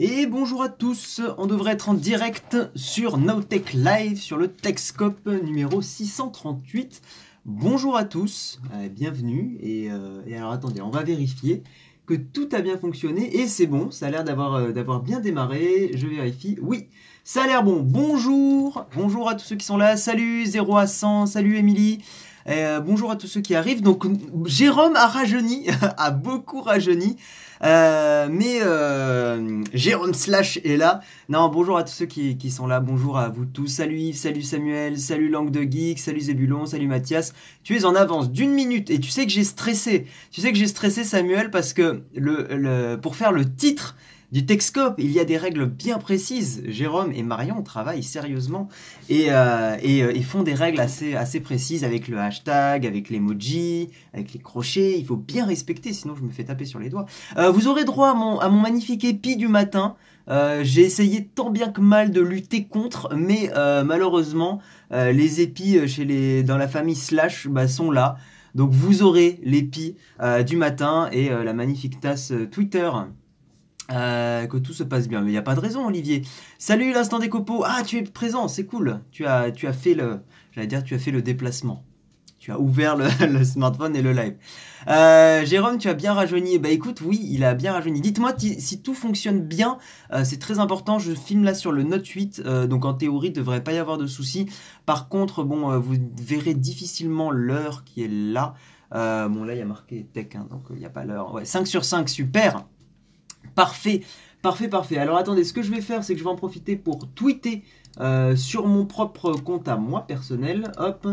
Et bonjour à tous, on devrait être en direct sur Nowtech Live sur le Techscope numéro 638. Bonjour à tous, euh, bienvenue. Et, euh, et, alors attendez, on va vérifier que tout a bien fonctionné et c'est bon, ça a l'air d'avoir euh, d'avoir bien démarré. Je vérifie, oui, ça a l'air bon. Bonjour, bonjour à tous ceux qui sont là. Salut 0 à 100, salut Émilie. Bonjour à tous ceux qui arrivent. Donc Jérôme a rajeuni, a beaucoup rajeuni. Euh, mais euh, Jérôme Slash est là. Non, bonjour à tous ceux qui, sont là. Bonjour à vous tous. Salut Yves, salut Samuel, salut Langue de Geek, salut Zébulon, salut Mathias. Tu es en avance d'une minute et tu sais que j'ai stressé. Tu sais que j'ai stressé Samuel parce que le, le, pour faire le titre du Texcope, il y a des règles bien précises. Jérôme et Marion travaillent sérieusement et, euh, euh, font des règles assez, précises avec le hashtag, avec l'emoji, avec les crochets. Il faut bien respecter, sinon je me fais taper sur les doigts. Euh, vous aurez droit à mon, magnifique épi du matin. J'ai essayé tant bien que mal de lutter contre, mais malheureusement, les épis chez les, dans la famille Slash bah, sont là. Donc vous aurez l'épi du matin et la magnifique tasse Twitter euh, que tout se passe bien. Mais il n'y a pas de raison, Olivier. Salut l'instant des copeaux. Ah, tu es présent, c'est cool. Tu as, tu as fait le, j'allais dire, tu as fait le déplacement. Tu as ouvert le, smartphone et le live. Euh, Jérôme, tu as bien rajeuni. Bah écoute, oui, il a bien rajeuni. Dites-moi si tout fonctionne bien. Euh, c'est très important. Je filme là sur le Note 8, euh, donc en théorie, il ne devrait pas y avoir de soucis. Par contre, bon, vous verrez difficilement l'heure qui est là. bon, là, il y a marqué tech, hein, donc il n'y a pas l'heure. Ouais, 5 sur 5, super. Parfait, parfait, parfait. Alors attendez, ce que je vais faire, c'est que je vais en profiter pour tweeter euh, sur mon propre compte à moi personnel. Hop.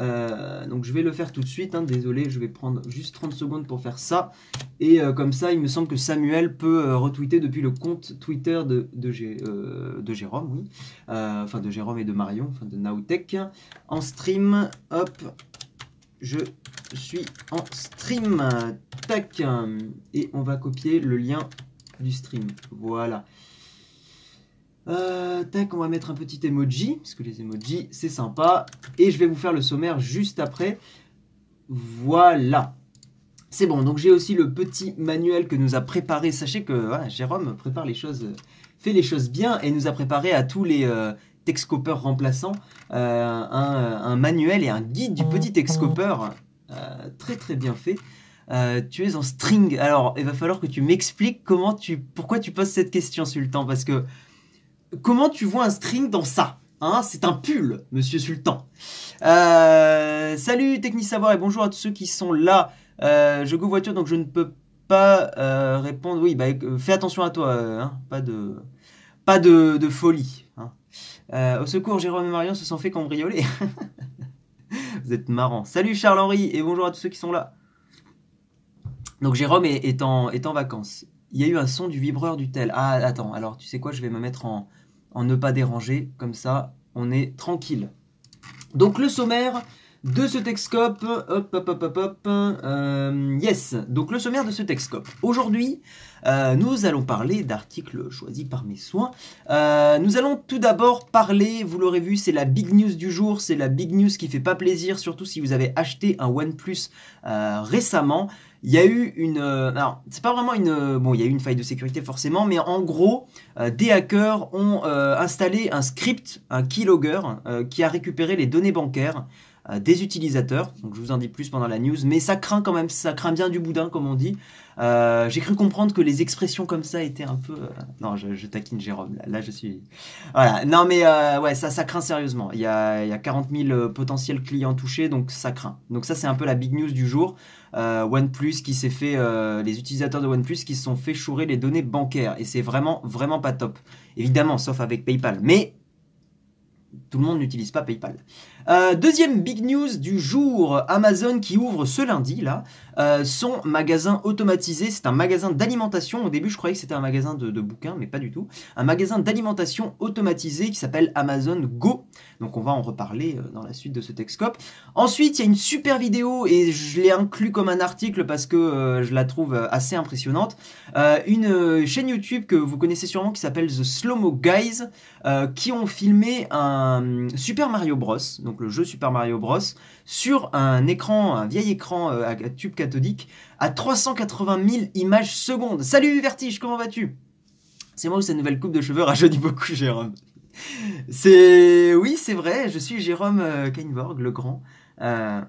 Euh, donc je vais le faire tout de suite. Hein. Désolé, je vais prendre juste 30 secondes pour faire ça. Et euh, comme ça, il me semble que Samuel peut retweeter depuis le compte Twitter de, de, Jérôme, oui. Enfin de Jérôme et de Marion, enfin de Nowtech. En stream, hop, je suis en stream. Tac. Et on va copier le lien du stream. Voilà. Euh, tac, on va mettre un petit emoji, parce que les emojis, c'est sympa. Et je vais vous faire le sommaire juste après. Voilà. C'est bon, donc j'ai aussi le petit manuel que nous a préparé. Sachez que Jérôme prépare les choses, fait les choses bien et nous a préparé à tous les euh, remplaçants euh, un, un, manuel et un guide du petit texcopeur euh, très très bien fait. Euh, tu es en string. Alors, il va falloir que tu m'expliques comment tu, pourquoi tu poses cette question, Sultan, parce que comment tu vois un string dans ça hein? C'est un pull, Monsieur Sultan. Euh, salut Techni Savoir et bonjour à tous ceux qui sont là. Euh, je go voiture, donc je ne peux pas répondre. Oui, bah, fais attention à toi, hein pas de, pas de, de folie. Hein au secours, Jérôme et Marion se sont fait cambrioler. Vous êtes marrant. Salut Charles-Henri et bonjour à tous ceux qui sont là. Donc Jérôme est, en, vacances. Il y a eu un son du vibreur du tel. Ah, attends, alors tu sais quoi, je vais me mettre en, ne pas déranger, comme ça on est tranquille. Donc le sommaire de ce Texcope, hop, hop, hop, hop, hop, euh, yes, donc le sommaire de ce Texcope. Aujourd'hui, euh, nous allons parler d'articles choisis par mes soins. Euh, nous allons tout d'abord parler, vous l'aurez vu, c'est la big news du jour, c'est la big news qui fait pas plaisir, surtout si vous avez acheté un OnePlus récemment. Il y a eu une, alors c'est pas vraiment une, bon, il y a eu une faille de sécurité forcément, mais en gros, euh, des hackers ont euh, installé un script, un keylogger, euh, qui a récupéré les données bancaires des utilisateurs. Donc je vous en dis plus pendant la news, mais ça craint quand même, ça craint bien du boudin comme on dit. Euh, j'ai cru comprendre que les expressions comme ça étaient un peu. Euh... Non, je, taquine Jérôme. Là, je suis. Voilà. Non, mais euh, ouais, ça, ça craint sérieusement. Il y a, il y a 40 000 potentiels clients touchés, donc ça craint. Donc ça, c'est un peu la big news du jour. OnePlus qui s'est fait, les utilisateurs de OnePlus qui se sont fait chourer les données bancaires et c'est vraiment vraiment pas top. Évidemment, sauf avec PayPal. Mais tout le monde n'utilise pas PayPal. Euh, deuxième big news du jour, Amazon qui ouvre ce lundi là euh, son magasin automatisé. C'est un magasin d'alimentation. Au début, je croyais que c'était un magasin de, bouquins, mais pas du tout. Un magasin d'alimentation automatisé qui s'appelle Amazon Go. Donc on va en reparler euh, dans la suite de ce Texcope. Ensuite, il y a une super vidéo et je l'ai inclus comme un article parce que je la trouve assez impressionnante. Une chaîne YouTube que vous connaissez sûrement qui s'appelle The Slow Mo Guys qui ont filmé un Super Mario Bros. Donc le jeu Super Mario Bros. sur un écran, un vieil écran à tube cathodique à 380 000 images secondes. Salut Vertige, comment vas-tu? C'est moi où cette nouvelle coupe de cheveux rajeunit beaucoup Jérôme? C'est oui, c'est vrai, je suis Jérôme euh, Kainborg, le grand. Euh,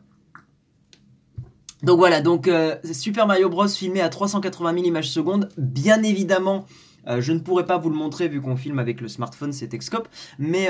donc voilà, donc euh, Super Mario Bros filmé à 380 000 images secondes. Bien évidemment, je ne pourrais pas vous le montrer vu qu'on filme avec le smartphone, c'est Texcope, mais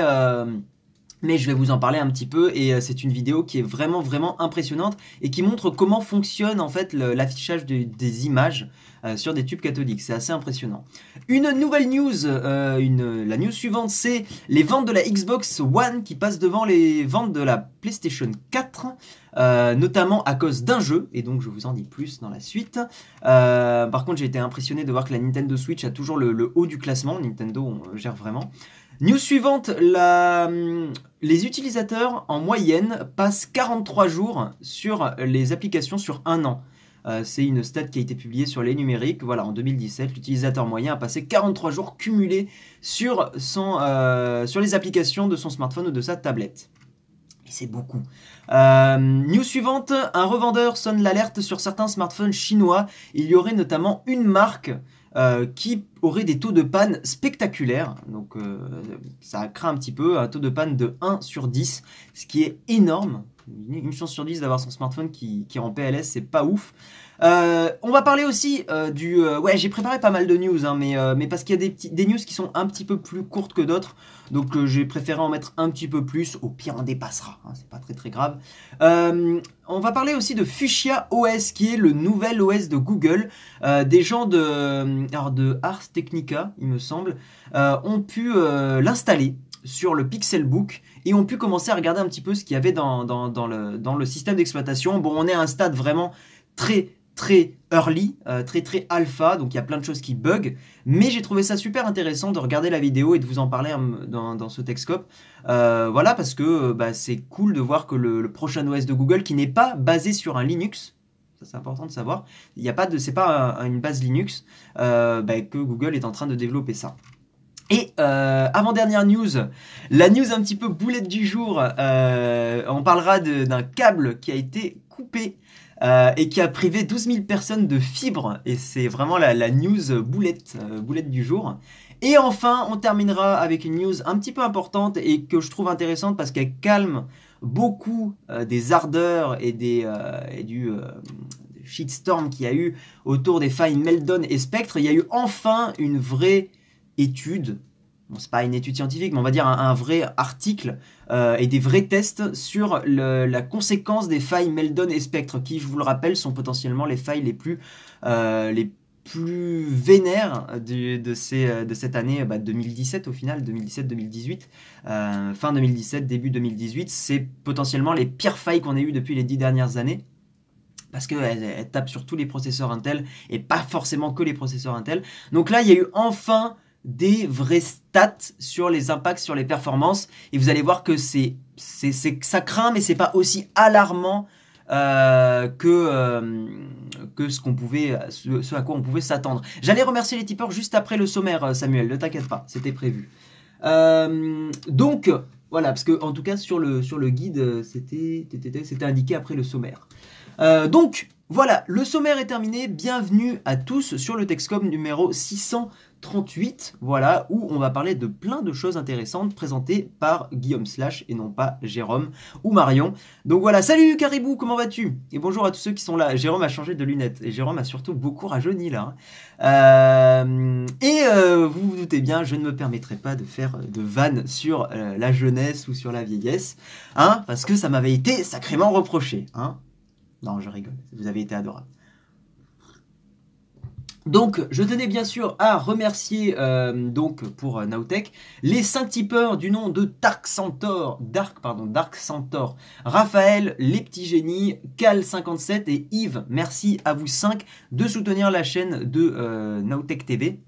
mais je vais vous en parler un petit peu et c'est une vidéo qui est vraiment vraiment impressionnante et qui montre comment fonctionne en fait l'affichage des images euh, sur des tubes cathodiques. C'est assez impressionnant. Une nouvelle news, euh, la news suivante, c'est les ventes de la Xbox One qui passent devant les ventes de la PlayStation 4. Euh, notamment à cause d'un jeu, et donc je vous en dis plus dans la suite. par contre, j'ai été impressionné de voir que la Nintendo Switch a toujours le, haut du classement. Nintendo on gère vraiment. News suivante, la, les utilisateurs en moyenne passent 43 jours sur les applications sur un an. Euh, c'est une stat qui a été publiée sur les numériques. Voilà, en 2017, l'utilisateur moyen a passé 43 jours cumulés euh, sur les applications de son smartphone ou de sa tablette. Et c'est beaucoup. Euh, news suivante, un revendeur sonne l'alerte sur certains smartphones chinois. Il y aurait notamment une marque qui aurait des taux de panne spectaculaires. Donc ça craint un petit peu, un taux de panne de 1 sur 10, ce qui est énorme une chance sur 10 d'avoir son smartphone qui, qui est en PLS, c'est pas ouf. Euh, on va parler aussi euh, du... Euh, ouais, j'ai préparé pas mal de news, hein, mais, parce qu'il y a des, news qui sont un petit peu plus courtes que d'autres, donc j'ai préféré en mettre un petit peu plus, au pire on dépassera, hein, c'est pas très très grave. on va parler aussi de Fuchsia OS, qui est le nouvel OS de Google. des gens de, alors Ars Technica, il me semble, ont pu l'installer sur le Pixelbook et ont pu commencer à regarder un petit peu ce qu'il y avait le, dans le système d'exploitation. Bon, on est à un stade vraiment très très early, euh, très très alpha, donc il y a plein de choses qui bug, mais j'ai trouvé ça super intéressant de regarder la vidéo et de vous en parler dans, dans ce Texcope. Euh, voilà, parce que bah, c'est cool de voir que le, prochain OS de Google, qui n'est pas basé sur un Linux, ça c'est important de savoir, il a pas de, c'est pas une base Linux, euh, bah, que Google est en train de développer ça. Et euh, avant-dernière news, la news un petit peu boulette du jour, euh, on parlera d'un câble qui a été coupé euh, et qui a privé 12 000 personnes de fibres. Et c'est vraiment la, news boulette, boulette du jour. Et enfin, on terminera avec une news un petit peu importante et que je trouve intéressante parce qu'elle calme beaucoup des ardeurs et, des, et du shitstorm qu'il y a eu autour des failles Meldon et Spectre. Il y a eu enfin une vraie étude, bon, c'est pas une étude scientifique, mais on va dire un, vrai article euh, et des vrais tests sur la conséquence des failles Meldon et Spectre, qui, je vous le rappelle, sont potentiellement les failles les plus, euh, les plus vénères de, cette année 2017 bah, au final, 2017-2018, euh, fin 2017, début 2018, c'est potentiellement les pires failles qu'on ait eues depuis les dix dernières années parce qu'elles tapent sur tous les processeurs Intel et pas forcément que les processeurs Intel. Donc là, il y a eu enfin des vrais stats sur les impacts sur les performances et vous allez voir que c'est ça craint mais c'est pas aussi alarmant euh, que, euh, que ce qu'on pouvait ce, à quoi on pouvait s'attendre. J'allais remercier les tipeurs juste après le sommaire Samuel, ne t'inquiète pas, c'était prévu. Euh, donc voilà, parce que en tout cas sur le, sur le guide c'était c'était indiqué après le sommaire. donc voilà, le sommaire est terminé. Bienvenue à tous sur le Texcom numéro 638, voilà, où on va parler de plein de choses intéressantes présentées par Guillaume Slash et non pas Jérôme ou Marion. Donc voilà, salut Caribou, comment vas-tu? Et bonjour à tous ceux qui sont là. Jérôme a changé de lunettes et Jérôme a surtout beaucoup rajeuni là. Hein. Euh, et euh, vous vous doutez bien, je ne me permettrai pas de faire de vannes sur euh, la jeunesse ou sur la vieillesse, hein, parce que ça m'avait été sacrément reproché, hein. Non, je rigole. Vous avez été adorable. Donc, je tenais bien sûr à remercier euh, donc pour euh, Nowtech les 5 tipeurs du nom de Dark Centaur, Dark pardon, Dark Raphaël, les petits génies, Cal57 et Yves. Merci à vous 5 de soutenir la chaîne de euh, Nowtech TV.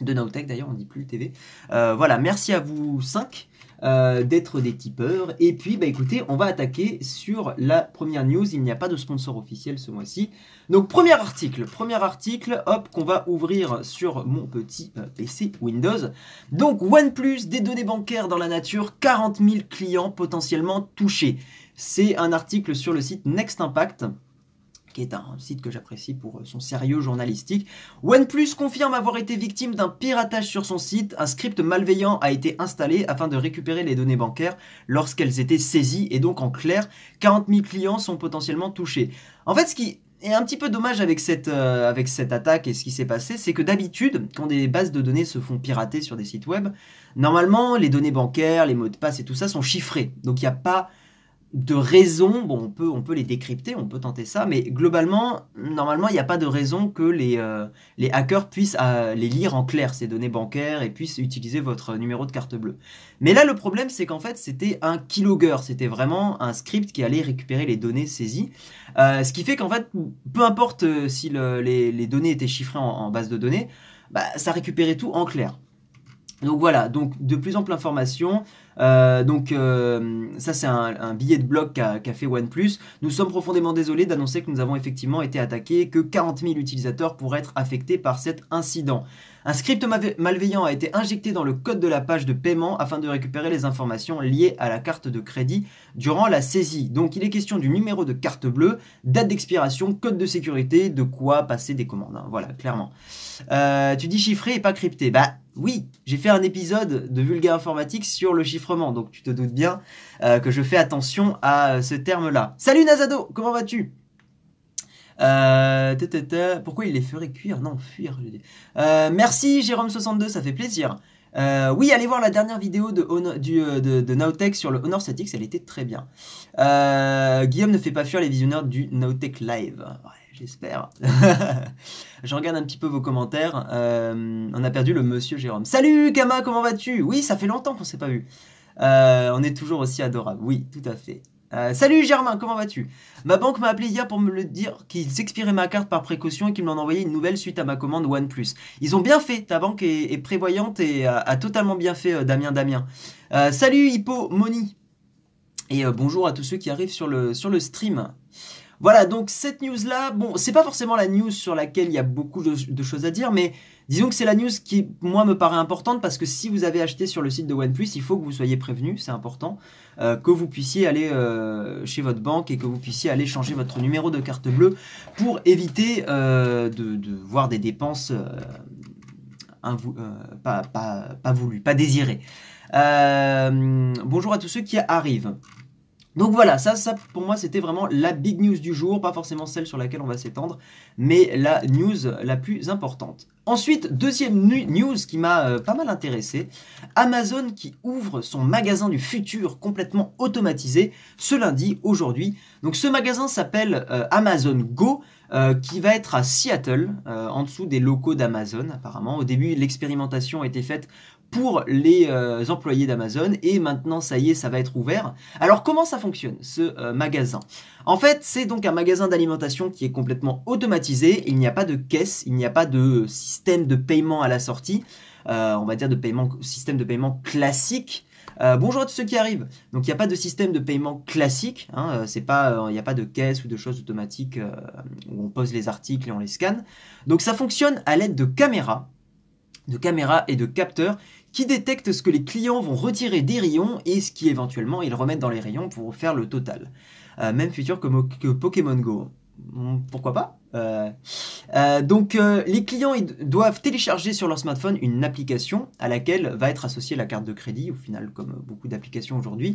De Nowtech d'ailleurs, on dit plus TV. voilà, merci à vous 5. Euh, d'être des tipeurs. Et puis, bah écoutez, on va attaquer sur la première news. Il n'y a pas de sponsor officiel ce mois-ci. Donc, premier article, premier article, hop, qu'on va ouvrir sur mon petit euh, PC Windows. Donc, OnePlus, des données bancaires dans la nature, 40 000 clients potentiellement touchés. C'est un article sur le site Next Impact. Qui est un site que j'apprécie pour son sérieux journalistique. OnePlus confirme avoir été victime d'un piratage sur son site. Un script malveillant a été installé afin de récupérer les données bancaires lorsqu'elles étaient saisies. Et donc, en clair, 40 000 clients sont potentiellement touchés. En fait, ce qui est un petit peu dommage avec cette, euh, avec cette attaque et ce qui s'est passé, c'est que d'habitude, quand des bases de données se font pirater sur des sites web, normalement, les données bancaires, les mots de passe et tout ça sont chiffrés. Donc, il n'y a pas de raison, bon, on peut, on peut les décrypter, on peut tenter ça, mais globalement, normalement, il n'y a pas de raison que les, euh, les hackers puissent euh, les lire en clair, ces données bancaires, et puissent utiliser votre numéro de carte bleue. Mais là, le problème, c'est qu'en fait, c'était un keylogger, c'était vraiment un script qui allait récupérer les données saisies, euh, ce qui fait qu'en fait, peu importe si les, données étaient chiffrées en, base de données, bah, ça récupérait tout en clair. Donc voilà, donc de plus en plus d'informations. Euh, donc euh, ça c'est un, billet de blog qu'a fait OnePlus. Nous sommes profondément désolés d'annoncer que nous avons effectivement été attaqués, que 40 000 utilisateurs pourraient être affectés par cet incident. Un script malveillant a été injecté dans le code de la page de paiement afin de récupérer les informations liées à la carte de crédit durant la saisie. Donc il est question du numéro de carte bleue, date d'expiration, code de sécurité, de quoi passer des commandes. Hein. Voilà, clairement. Euh, tu dis chiffré et pas crypté. Bah oui, j'ai fait un épisode de Vulgaire Informatique sur le chiffrement, donc tu te doutes bien euh, que je fais attention à ce terme-là. Salut Nazado, comment vas-tu? Euh, pourquoi il les ferait cuire Non, fuir. Euh, merci Jérôme62, ça fait plaisir. Euh, oui, allez voir la dernière vidéo de, de sur le Honor 7X, elle était très bien. Guillaume ne fait pas fuir les visionneurs du Nowtech Live. j'espère. Je regarde un petit peu vos commentaires. on a perdu le monsieur Jérôme. Salut Kama, comment vas-tu? Oui, ça fait longtemps qu'on s'est pas vu. on est toujours aussi adorable. Oui, tout à fait. Euh, salut Germain, comment vas-tu? Ma banque m'a appelé hier pour me le dire qu'ils expiraient ma carte par précaution et qu'ils m'en envoyaient une nouvelle suite à ma commande OnePlus. Ils ont bien fait, ta banque est, prévoyante et a, totalement bien fait euh, Damien Damien. Euh, salut Hippo Moni et bonjour à tous ceux qui arrivent sur le, sur le stream. Voilà, donc cette news-là, bon, c'est pas forcément la news sur laquelle il y a beaucoup de, choses à dire, mais disons que c'est la news qui, moi, me paraît importante parce que si vous avez acheté sur le site de OnePlus, il faut que vous soyez prévenu, c'est important, euh, que vous puissiez aller euh, chez votre banque et que vous puissiez aller changer votre numéro de carte bleue pour éviter euh, de, voir des dépenses pas, voulues, pas désirées. bonjour à tous ceux qui arrivent. Donc voilà, ça, ça pour moi c'était vraiment la big news du jour, pas forcément celle sur laquelle on va s'étendre, mais la news la plus importante. Ensuite, deuxième news qui m'a euh, pas mal intéressé, Amazon qui ouvre son magasin du futur complètement automatisé ce lundi, aujourd'hui. Donc ce magasin s'appelle euh, Amazon Go. Euh, qui va être à Seattle, en dessous des locaux d'Amazon apparemment. Au début, l'expérimentation a été faite pour les euh, employés d'Amazon et maintenant ça y est, ça va être ouvert. Alors comment ça fonctionne ce euh, magasin? En fait, c'est donc un magasin d'alimentation qui est complètement automatisé, il n'y a pas de caisse, il n'y a pas de système de paiement à la sortie, euh, on va dire de paiement système de paiement classique. bonjour à tous ceux qui arrivent. Donc il n'y a pas de système de paiement classique, hein, il n'y a pas de caisse ou de choses automatiques où on pose les articles et on les scanne. Donc ça fonctionne à l'aide de caméras, de caméras et de capteurs qui détecte ce que les clients vont retirer des rayons et ce qui éventuellement ils remettent dans les rayons pour faire le total. Euh, même futur que, que Pokémon Go. Hmm, pourquoi pas euh, euh, donc les clients doivent télécharger sur leur smartphone une application à laquelle va être associée la carte de crédit, au final comme beaucoup d'applications aujourd'hui.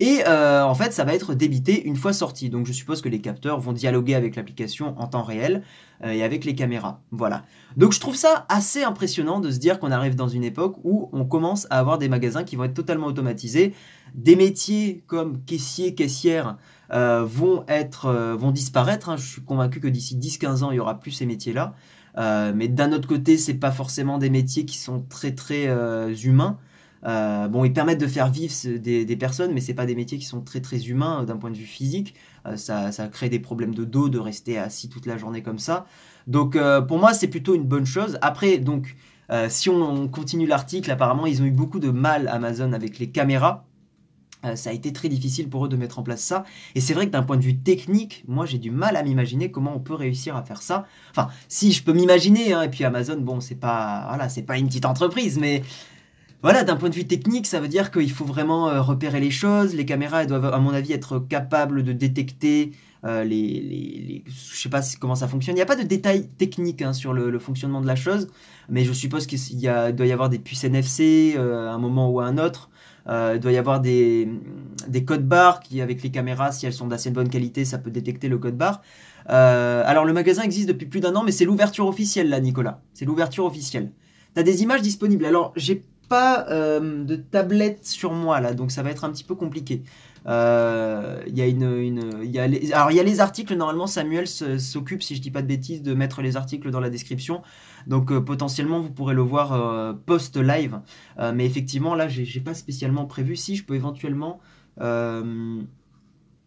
Et en fait ça va être débité une fois sorti. Donc je suppose que les capteurs vont dialoguer avec l'application en temps réel et avec les caméras. Voilà. Donc je trouve ça assez impressionnant de se dire qu'on arrive dans une époque où on commence à avoir des magasins qui vont être totalement automatisés. Des métiers comme caissier, caissière euh, vont, être, euh, vont disparaître. Hein. Je suis convaincu que d'ici 10-15 ans, il n'y aura plus ces métiers-là. Euh, mais d'un autre côté, c'est pas forcément des métiers qui sont très très humains. bon, ils permettent de faire vivre des, personnes, mais c'est pas des métiers qui sont très très humains d'un point de vue physique. ça, ça crée des problèmes de dos de rester assis toute la journée comme ça. Donc pour moi, c'est plutôt une bonne chose. Après, donc, si on continue l'article, apparemment, ils ont eu beaucoup de mal Amazon avec les caméras. Euh, ça a été très difficile pour eux de mettre en place ça. Et c'est vrai que d'un point de vue technique, moi j'ai du mal à m'imaginer comment on peut réussir à faire ça. Enfin, si je peux m'imaginer, hein, et puis Amazon, bon, c'est pas, voilà, c'est pas une petite entreprise, mais voilà, d'un point de vue technique, ça veut dire qu'il faut vraiment euh, repérer les choses. Les caméras, elles doivent, à mon avis, être capables de détecter euh, les, les, Je sais pas comment ça fonctionne. Il n'y a pas de détails techniques hein, sur le, fonctionnement de la chose, mais je suppose qu'il doit y avoir des puces NFC à un moment ou à un autre. Il doit y avoir des, des codes barres qui, avec les caméras, si elles sont d'assez bonne qualité, ça peut détecter le code barre. alors le magasin existe depuis plus d'un an, mais c'est l'ouverture officielle là, Nicolas. C'est l'ouverture officielle. T'as des images disponibles. Alors j'ai pas euh, de tablette sur moi là, donc ça va être un petit peu compliqué. Euh, il y a les, alors il y a les articles. Normalement, Samuel s'occupe, si je dis pas de bêtises, de mettre les articles dans la description. Donc euh, potentiellement, vous pourrez le voir post live. mais effectivement, là, j'ai pas spécialement prévu. Si je peux éventuellement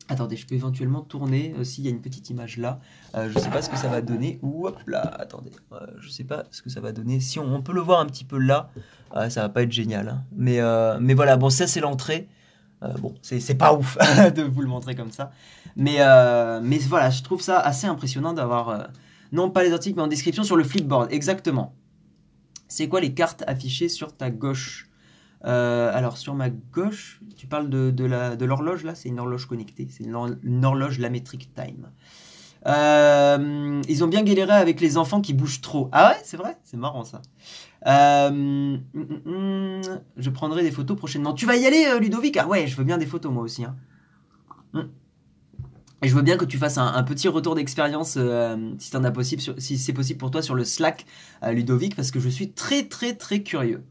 Attendez, je peux éventuellement tourner euh, s'il y a une petite image là. Euh, je ne sais pas ce que ça va donner. Hop là, attendez. Euh, je sais pas ce que ça va donner. Si on, peut le voir un petit peu là, ça va pas être génial. Hein. Mais, mais voilà, bon, ça c'est l'entrée. bon, c'est pas ouf de vous le montrer comme ça. Mais, mais voilà, je trouve ça assez impressionnant d'avoir, non pas les articles, mais en description sur le flipboard. Exactement. C'est quoi les cartes affichées sur ta gauche? Euh, alors sur ma gauche, tu parles de, l'horloge là, c'est une horloge connectée, c'est une, horloge la metric time. Euh, ils ont bien galéré avec les enfants qui bougent trop. Ah ouais, c'est vrai, c'est marrant ça. Euh, hum, hum, hum, je prendrai des photos prochainement. Tu vas y aller, Ludovic? Ah ouais, je veux bien des photos moi aussi. Hein. Et je veux bien que tu fasses un, petit retour d'expérience possible, si c'est possible pour toi sur le Slack, Ludovic, parce que je suis très très très curieux.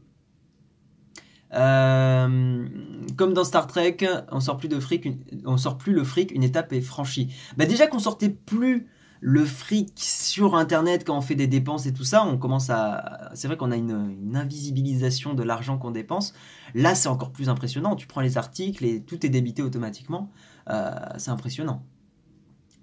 Euh, comme dans Star Trek, on sort plus de fric, on sort plus le fric, une étape est franchie. Bah déjà qu'on sortait plus le fric sur internet quand on fait des dépenses et tout ça, on commence à. C'est vrai qu'on a une, invisibilisation de l'argent qu'on dépense. Là, c'est encore plus impressionnant. Tu prends les articles et tout est débité automatiquement. Euh, c'est impressionnant.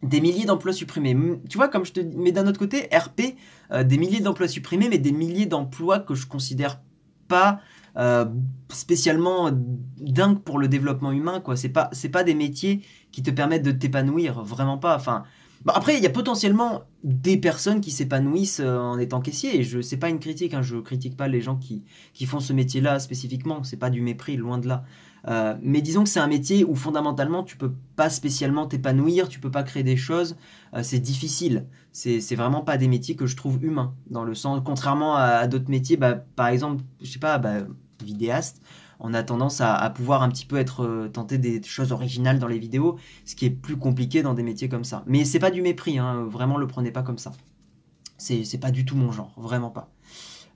Des milliers d'emplois supprimés. Tu vois, comme je te mais d'un autre côté, RP, euh, des milliers d'emplois supprimés, mais des milliers d'emplois que je considère pas euh, spécialement dingue pour le développement humain quoi. C'est pas c'est pas des métiers qui te permettent de t'épanouir vraiment pas. Enfin après il y a potentiellement des personnes qui s'épanouissent euh, en étant caissier et je c'est pas une critique hein, je critique pas les gens qui, qui font ce métier là spécifiquement. C'est pas du mépris loin de là euh, mais disons que c'est un métier où fondamentalement tu peux pas spécialement t'épanouir, tu peux pas créer des choses, c'est difficile. C'est, vraiment pas des métiers que je trouve humains. Dans le sens, contrairement à, d'autres métiers, bah, par exemple, je sais pas, bah, vidéaste, on a tendance à, pouvoir un petit peu être euh, tenté des choses originales dans les vidéos, ce qui est plus compliqué dans des métiers comme ça. Mais c'est pas du mépris, hein, vraiment le prenez pas comme ça. C'est pas du tout mon genre, vraiment pas.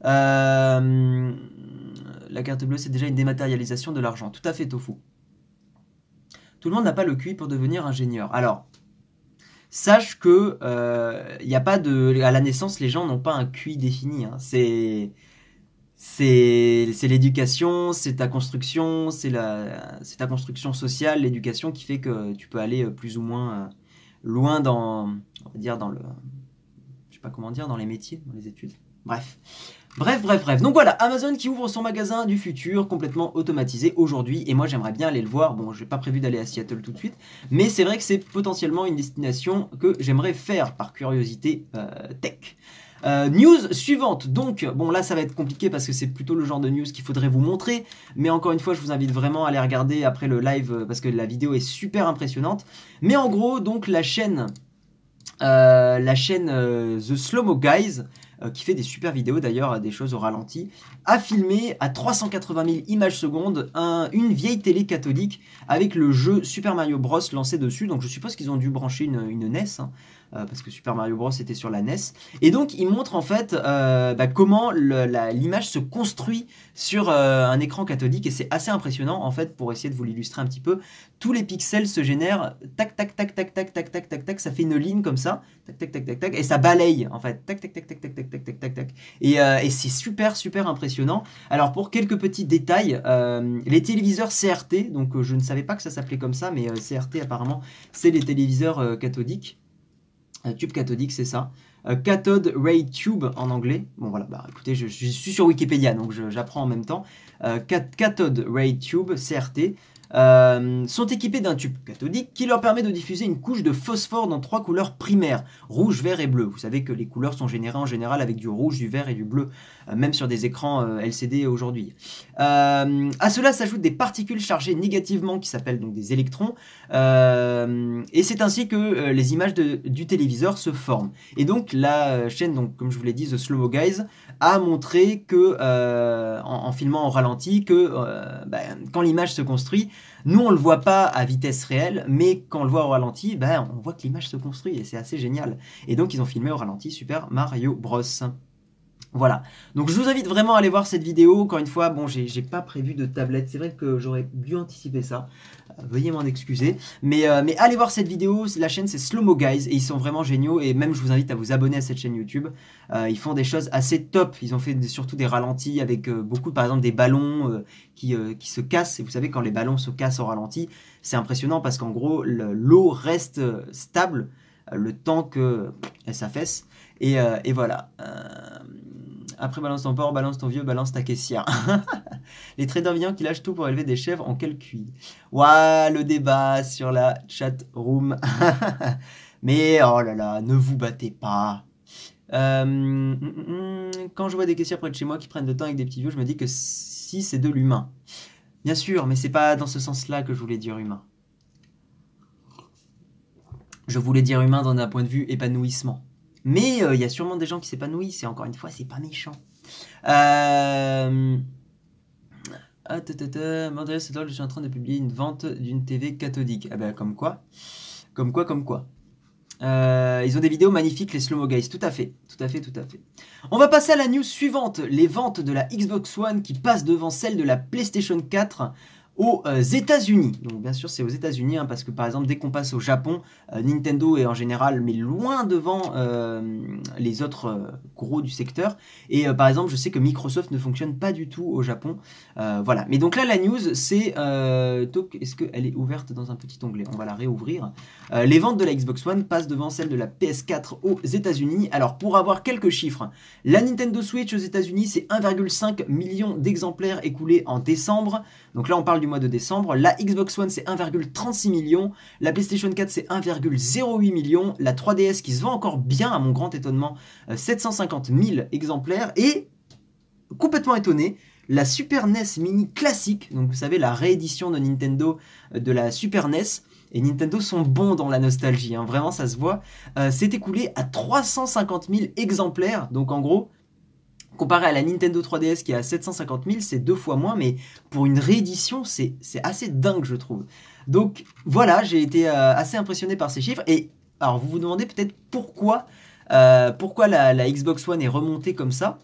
Euh, la carte bleue, c'est déjà une dématérialisation de l'argent. Tout à fait, Tofu. Tout le monde n'a pas le QI pour devenir ingénieur. Alors, sache que euh, à la naissance, les gens n'ont pas un QI défini. Hein. C'est l'éducation, c'est ta construction, c'est ta construction sociale, l'éducation qui fait que tu peux aller euh, plus ou moins loin dans, on va dire dans le, je sais pas comment dire, dans les métiers, dans les études. Bref. Bref, bref, bref. Donc voilà, Amazon qui ouvre son magasin du futur complètement automatisé aujourd'hui. Et moi, j'aimerais bien aller le voir. Bon, j'ai pas prévu d'aller à Seattle tout de suite. Mais c'est vrai que c'est potentiellement une destination que j'aimerais faire par curiosité euh, tech. Euh, news suivante, donc, bon là ça va être compliqué parce que c'est plutôt le genre de news qu'il faudrait vous montrer, mais encore une fois je vous invite vraiment à aller regarder après le live euh, parce que la vidéo est super impressionnante. Mais en gros, donc la chaîne, la chaîne The Slow Mo Guys, qui fait des super vidéos d'ailleurs, des choses au ralenti, a filmé à 380 000 images secondes une vieille télé catholique avec le jeu Super Mario Bros lancé dessus. Donc je suppose qu'ils ont dû brancher une, NES. Hein. Euh, parce que Super Mario Bros était sur la NES. Et donc il montre en fait euh, bah, comment l'image se construit sur euh, un écran cathodique et c'est assez impressionnant en fait pour essayer de vous l'illustrer un petit peu. Tous les pixels se génèrent tac tac tac tac tac tac tac tac tac, ça fait une ligne comme ça, tac tac tac tac tac et ça balaye en fait, tac tac tac tac tac tac tac tac tac tac. Et c'est super super impressionnant. Alors pour quelques petits détails, les téléviseurs CRT, donc je ne savais pas que ça s'appelait comme ça, mais CRT apparemment c'est les téléviseurs cathodiques tube cathodique, c'est ça. Euh, cathode Ray Tube en anglais. Bon voilà, bah écoutez, je, suis sur Wikipédia, donc j'apprends en même temps. Euh, cathode Ray Tube, CRT. Euh, sont équipés d'un tube cathodique qui leur permet de diffuser une couche de phosphore dans trois couleurs primaires, rouge, vert et bleu. Vous savez que les couleurs sont générées en général avec du rouge, du vert et du bleu, euh, même sur des écrans euh, LCD aujourd'hui. à cela s'ajoutent des particules chargées négativement qui s'appellent donc des électrons, et c'est ainsi que les images du téléviseur se forment. Et donc la chaîne, donc, comme je vous l'ai dit, The Slow Guys, a montré que, en, filmant au ralenti, que ben, quand l'image se construit, nous, on le voit pas à vitesse réelle, mais quand on le voit au ralenti, ben, on voit que l'image se construit et c'est assez génial. Et donc, ils ont filmé au ralenti Super Mario Bros. Voilà. Donc je vous invite vraiment à aller voir cette vidéo. Encore une fois, bon, j'ai pas prévu de tablette. C'est vrai que j'aurais dû anticiper ça. Euh, veuillez m'en excuser. Mais, euh, mais allez voir cette vidéo. La chaîne c'est Slow Mo Guys et ils sont vraiment géniaux. Et même je vous invite à vous abonner à cette chaîne YouTube. Euh, ils font des choses assez top. Ils ont fait surtout des ralentis avec beaucoup, par exemple, des ballons qui, se cassent. Et vous savez, quand les ballons se cassent au ralenti, c'est impressionnant parce qu'en gros, l'eau reste stable le temps que elle s'affaisse. Et, et, voilà. Après, balance ton porc, balance ton vieux, balance ta caissière. les traders viennent qui lâchent tout pour élever des chèvres en cuit? Ouah, le débat sur la chat room. Mais oh là là, ne vous battez pas. Euh, mm, mm, mm, quand je vois des caissières près de chez moi qui prennent le temps avec des petits vieux, je me dis que si c'est de l'humain. Bien sûr, mais c'est pas dans ce sens-là que je voulais dire humain. Je voulais dire humain dans un point de vue épanouissement. Mais euh, il y a sûrement des gens qui s'épanouissent, et encore une fois, c'est pas méchant. Euh... Ah, je suis en train de publier une vente d'une TV cathodique. Ah ben, comme quoi Comme quoi, comme quoi euh, ils ont des vidéos magnifiques, les slow-mo guys. Tout à fait, tout à fait, tout à fait. On va passer à la news suivante. Les ventes de la Xbox One qui passent devant celles de la PlayStation 4 aux euh, États-Unis. Donc bien sûr c'est aux États-Unis hein, parce que par exemple dès qu'on passe au Japon, euh, Nintendo est en général mais loin devant euh, les autres gros du secteur. Et par exemple je sais que Microsoft ne fonctionne pas du tout au Japon. voilà. Mais donc là la news c'est est-ce qu'elle est ouverte dans un petit onglet? On va la réouvrir. les ventes de la Xbox One passent devant celles de la PS4 aux États-Unis. Alors pour avoir quelques chiffres, la Nintendo Switch aux États-Unis c'est 1,5 million d'exemplaires écoulés en décembre. Donc là on parle du mois de décembre. La Xbox One, c'est 1,36 million. La PlayStation 4, c'est 1,08 million. La 3DS, qui se vend encore bien, à mon grand étonnement, 750 euh, 000 exemplaires. Et, complètement étonné, la Super NES Mini classique, donc vous savez, la réédition de Nintendo euh, de la Super NES, et Nintendo sont bons dans la nostalgie, hein. vraiment ça se voit, euh, s'est écoulé à 350 000 exemplaires. Donc en gros, Comparé à la Nintendo 3DS qui est à 750 000, c'est deux fois moins, mais pour une réédition, c'est assez dingue, je trouve. Donc voilà, j'ai été euh, assez impressionné par ces chiffres. Et alors, vous vous demandez peut-être pourquoi, euh, pourquoi la, la, Xbox One est remontée comme ça.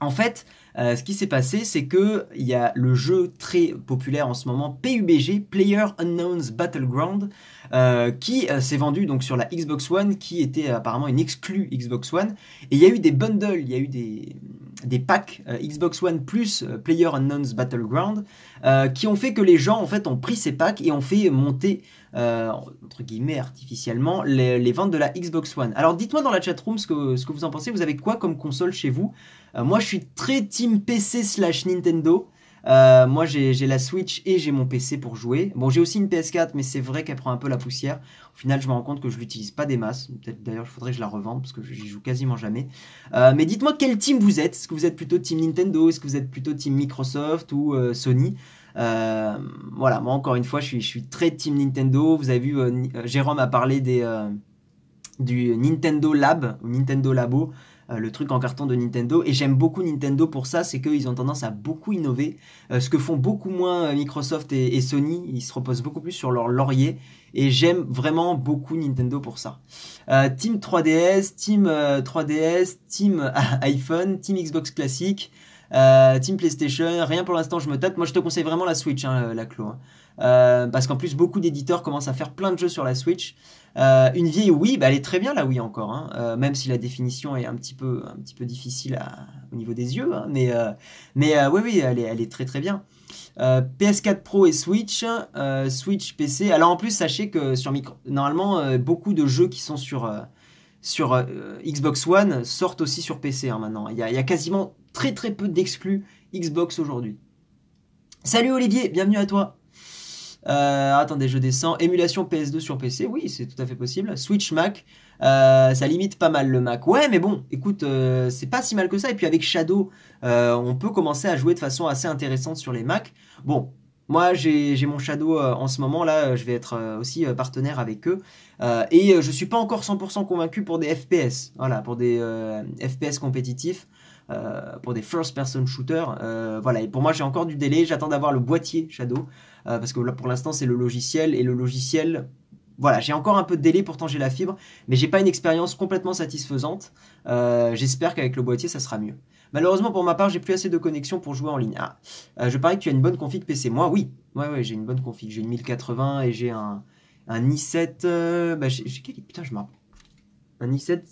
En fait, euh, ce qui s'est passé, c'est que il y a le jeu très populaire en ce moment, PUBG, Player Unknown's Battleground, euh, qui euh, s'est vendu donc sur la Xbox One, qui était apparemment une exclue Xbox One. Et il y a eu des bundles, il y a eu des, packs Xbox One plus Player Unknown's Battleground, qui ont fait que les gens en fait ont pris ces packs et ont fait monter entre guillemets artificiellement les, ventes de la Xbox One. Alors dites-moi dans la chatroom ce que, ce que vous en pensez. Vous avez quoi comme console chez vous? Moi je suis très team PC slash Nintendo. Euh, moi, j'ai la Switch et j'ai mon PC pour jouer. Bon, j'ai aussi une PS4, mais c'est vrai qu'elle prend un peu la poussière. Au final, je me rends compte que je l'utilise pas des masses. D'ailleurs, il faudrait que je la revende parce que j'y joue quasiment jamais. Euh, mais dites-moi quel team vous êtes. Est-ce que vous êtes plutôt team Nintendo? Est-ce que vous êtes plutôt team Microsoft ou euh, Sony? Voilà, moi encore une fois, je suis, très team Nintendo. Vous avez vu, Jérôme a parlé des, du Nintendo Lab Nintendo Labo. Euh, le truc en carton de Nintendo. Et j'aime beaucoup Nintendo pour ça, c'est qu'ils ont tendance à beaucoup innover. Euh, ce que font beaucoup moins euh, Microsoft et, Sony, ils se reposent beaucoup plus sur leur laurier. Et j'aime vraiment beaucoup Nintendo pour ça. team 3DS, Team 3DS, Team iPhone, Team Xbox classique. Team PlayStation, rien pour l'instant je me tâte. Moi je te conseille vraiment la Switch, hein, la Clo. Hein. parce qu'en plus beaucoup d'éditeurs commencent à faire plein de jeux sur la Switch. Euh, une vieille Wii, bah, elle est très bien la Wii encore, hein. euh, même si la définition est un petit peu, difficile au niveau des yeux, hein. mais, euh, mais oui, oui, elle est, elle est très très bien. PS4 Pro et Switch, Switch PC. Alors en plus, sachez que sur normalement, beaucoup de jeux qui sont sur, sur Xbox One sortent aussi sur PC maintenant. Il y, a, quasiment très très peu d'exclus Xbox aujourd'hui. Salut Olivier, bienvenue à toi. Euh, attendez, je descends. Émulation PS2 sur PC, oui, c'est tout à fait possible. Switch Mac, euh, ça limite pas mal le Mac. Ouais, mais bon, écoute, euh, c'est pas si mal que ça. Et puis avec Shadow, on peut commencer à jouer de façon assez intéressante sur les Mac. Bon, moi, j'ai mon Shadow en ce moment là, je vais être aussi partenaire avec eux. et je suis pas encore 100% convaincu pour des FPS. Voilà, pour des FPS compétitifs. Euh, pour des first person shooters. Euh, voilà, et pour moi j'ai encore du délai, j'attends d'avoir le boîtier Shadow, euh, parce que pour l'instant c'est le logiciel, et le logiciel, voilà, j'ai encore un peu de délai, pourtant j'ai la fibre, mais j'ai pas une expérience complètement satisfaisante. J'espère qu'avec le boîtier ça sera mieux. Malheureusement pour ma part, j'ai plus assez de connexion pour jouer en ligne. Ah, je parie que tu as une bonne config PC. Moi, oui. Ouais, ouais, j'ai une bonne config. J'ai une 1080 et j'ai un, un i7. bah, j'ai quel. Putain, je m'en. Un i7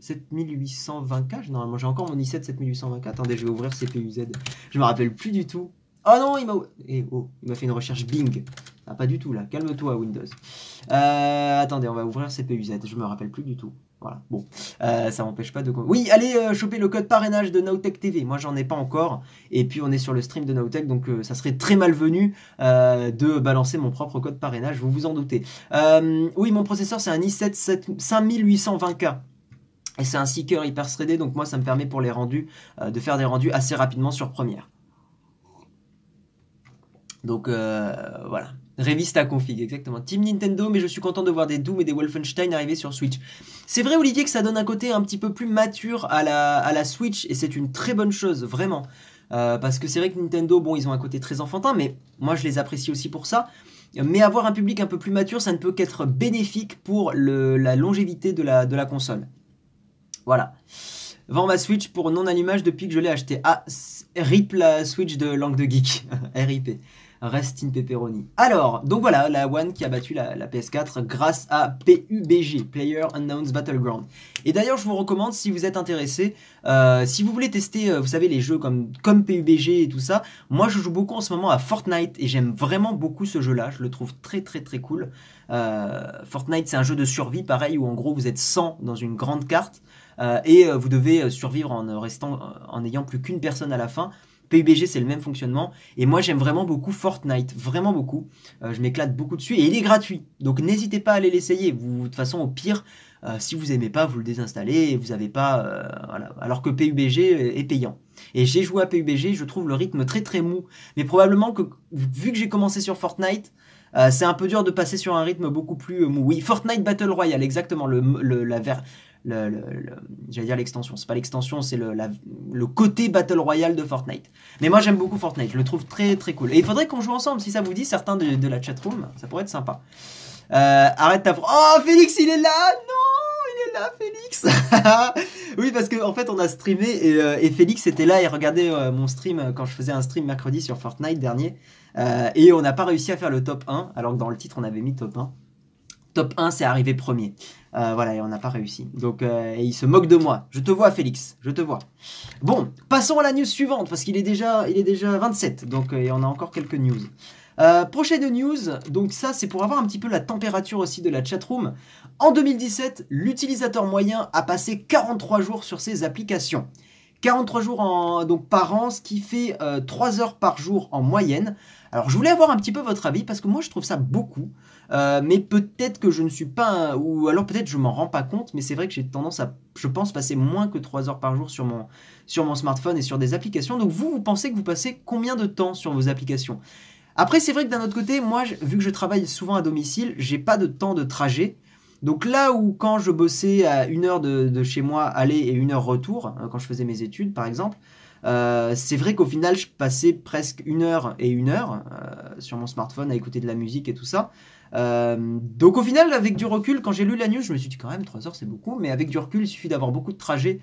7820K. Normalement, j'ai encore mon i7 7820K. Attendez, je vais ouvrir CPUZ. Je me rappelle plus du tout. Oh non, il m'a eh, oh, fait une recherche Bing. Ah, pas du tout là. Calme-toi, Windows. Euh, attendez, on va ouvrir CPUZ. Je me rappelle plus du tout. Voilà. Bon, euh, ça m'empêche pas de. Oui, allez euh, choper le code parrainage de Nowtech TV. Moi, j'en ai pas encore. Et puis, on est sur le stream de Nowtech, donc ça serait très malvenu de balancer mon propre code parrainage. Vous vous en doutez. oui, mon processeur, c'est un i7 5820K. Et c'est un seeker hyper threadé, donc moi ça me permet pour les rendus euh, de faire des rendus assez rapidement sur Premiere. Donc euh, voilà. Révise ta config, exactement. Team Nintendo, mais je suis content de voir des Doom et des Wolfenstein arriver sur Switch. C'est vrai, Olivier, que ça donne un côté un petit peu plus mature à la, Switch, et c'est une très bonne chose, vraiment. Euh, parce que c'est vrai que Nintendo, bon, ils ont un côté très enfantin, mais moi je les apprécie aussi pour ça. Mais avoir un public un peu plus mature, ça ne peut qu'être bénéfique pour la longévité de la console. Voilà. Vends ma Switch pour non-allumage depuis que je l'ai acheté. Ah, RIP la Switch de Langue de Geek. RIP. Rest in pepperoni. Alors, donc voilà, la One qui a battu la, PS4 grâce à PUBG, Player Unknown's Battleground. Et d'ailleurs, je vous recommande, si vous êtes intéressé, euh, si vous voulez tester, euh, vous savez, les jeux comme, comme PUBG et tout ça, moi je joue beaucoup en ce moment à Fortnite et j'aime vraiment beaucoup ce jeu-là. Je le trouve très très très cool. Euh, Fortnite, c'est un jeu de survie, pareil, où en gros vous êtes 100 dans une grande carte. Euh, et euh, vous devez euh, survivre en restant, en n'ayant plus qu'une personne à la fin. PUBG, c'est le même fonctionnement. Et moi, j'aime vraiment beaucoup Fortnite, vraiment beaucoup. je m'éclate beaucoup dessus et il est gratuit. Donc n'hésitez pas à aller l'essayer. Vous, de toute façon, au pire, si vous aimez pas, vous le désinstallez vous n'avez pas. Alors que PUBG est payant. Et j'ai joué à PUBG, je trouve le rythme très très mou. Mais probablement que, vu que j'ai commencé sur Fortnite, c'est un peu dur de passer sur un rythme beaucoup plus mou. Oui, Fortnite Battle Royale, exactement. Le, j'allais dire l'extension, c'est pas l'extension, c'est le, côté Battle Royale de Fortnite. Mais moi j'aime beaucoup Fortnite, je le trouve très très cool. Et il faudrait qu'on joue ensemble, si ça vous dit, certains de, de la chatroom, ça pourrait être sympa. Euh, arrête ta... Oh Félix il est là Non Il est là Félix Oui parce qu'en en fait on a streamé et, euh, et, Félix était là et regardait euh, mon stream quand je faisais un stream mercredi sur Fortnite dernier. et on n'a pas réussi à faire le top 1 alors que dans le titre on avait mis top 1 top 1, c'est arrivé premier. Euh, voilà, et on n'a pas réussi. Donc, euh, il se moque de moi. Je te vois, Félix. Je te vois. Bon, passons à la news suivante, parce qu'il est déjà, il est déjà 27. Donc, euh, on a encore quelques news. prochaine news, donc ça c'est pour avoir un petit peu la température aussi de la chatroom. En 2017, l'utilisateur moyen a passé 43 jours sur ses applications. 43 jours en, donc par an, ce qui fait 3 heures par jour en moyenne. Alors je voulais avoir un petit peu votre avis parce que moi je trouve ça beaucoup. Euh, mais peut-être que je ne suis pas, ou alors peut-être je m'en rends pas compte, mais c'est vrai que j'ai tendance à, je pense, passer moins que 3 heures par jour sur mon, sur mon smartphone et sur des applications. Donc vous, vous pensez que vous passez combien de temps sur vos applications? Après, c'est vrai que d'un autre côté, moi, vu que je travaille souvent à domicile, j'ai pas de temps de trajet. Donc là où quand je bossais à une heure de, chez moi aller et une heure retour, hein, quand je faisais mes études par exemple, euh, c'est vrai qu'au final je passais presque une heure et une heure euh, sur mon smartphone à écouter de la musique et tout ça. Euh, donc au final, avec du recul, quand j'ai lu la news, je me suis dit quand même 3 heures c'est beaucoup, mais avec du recul, il suffit d'avoir beaucoup de trajets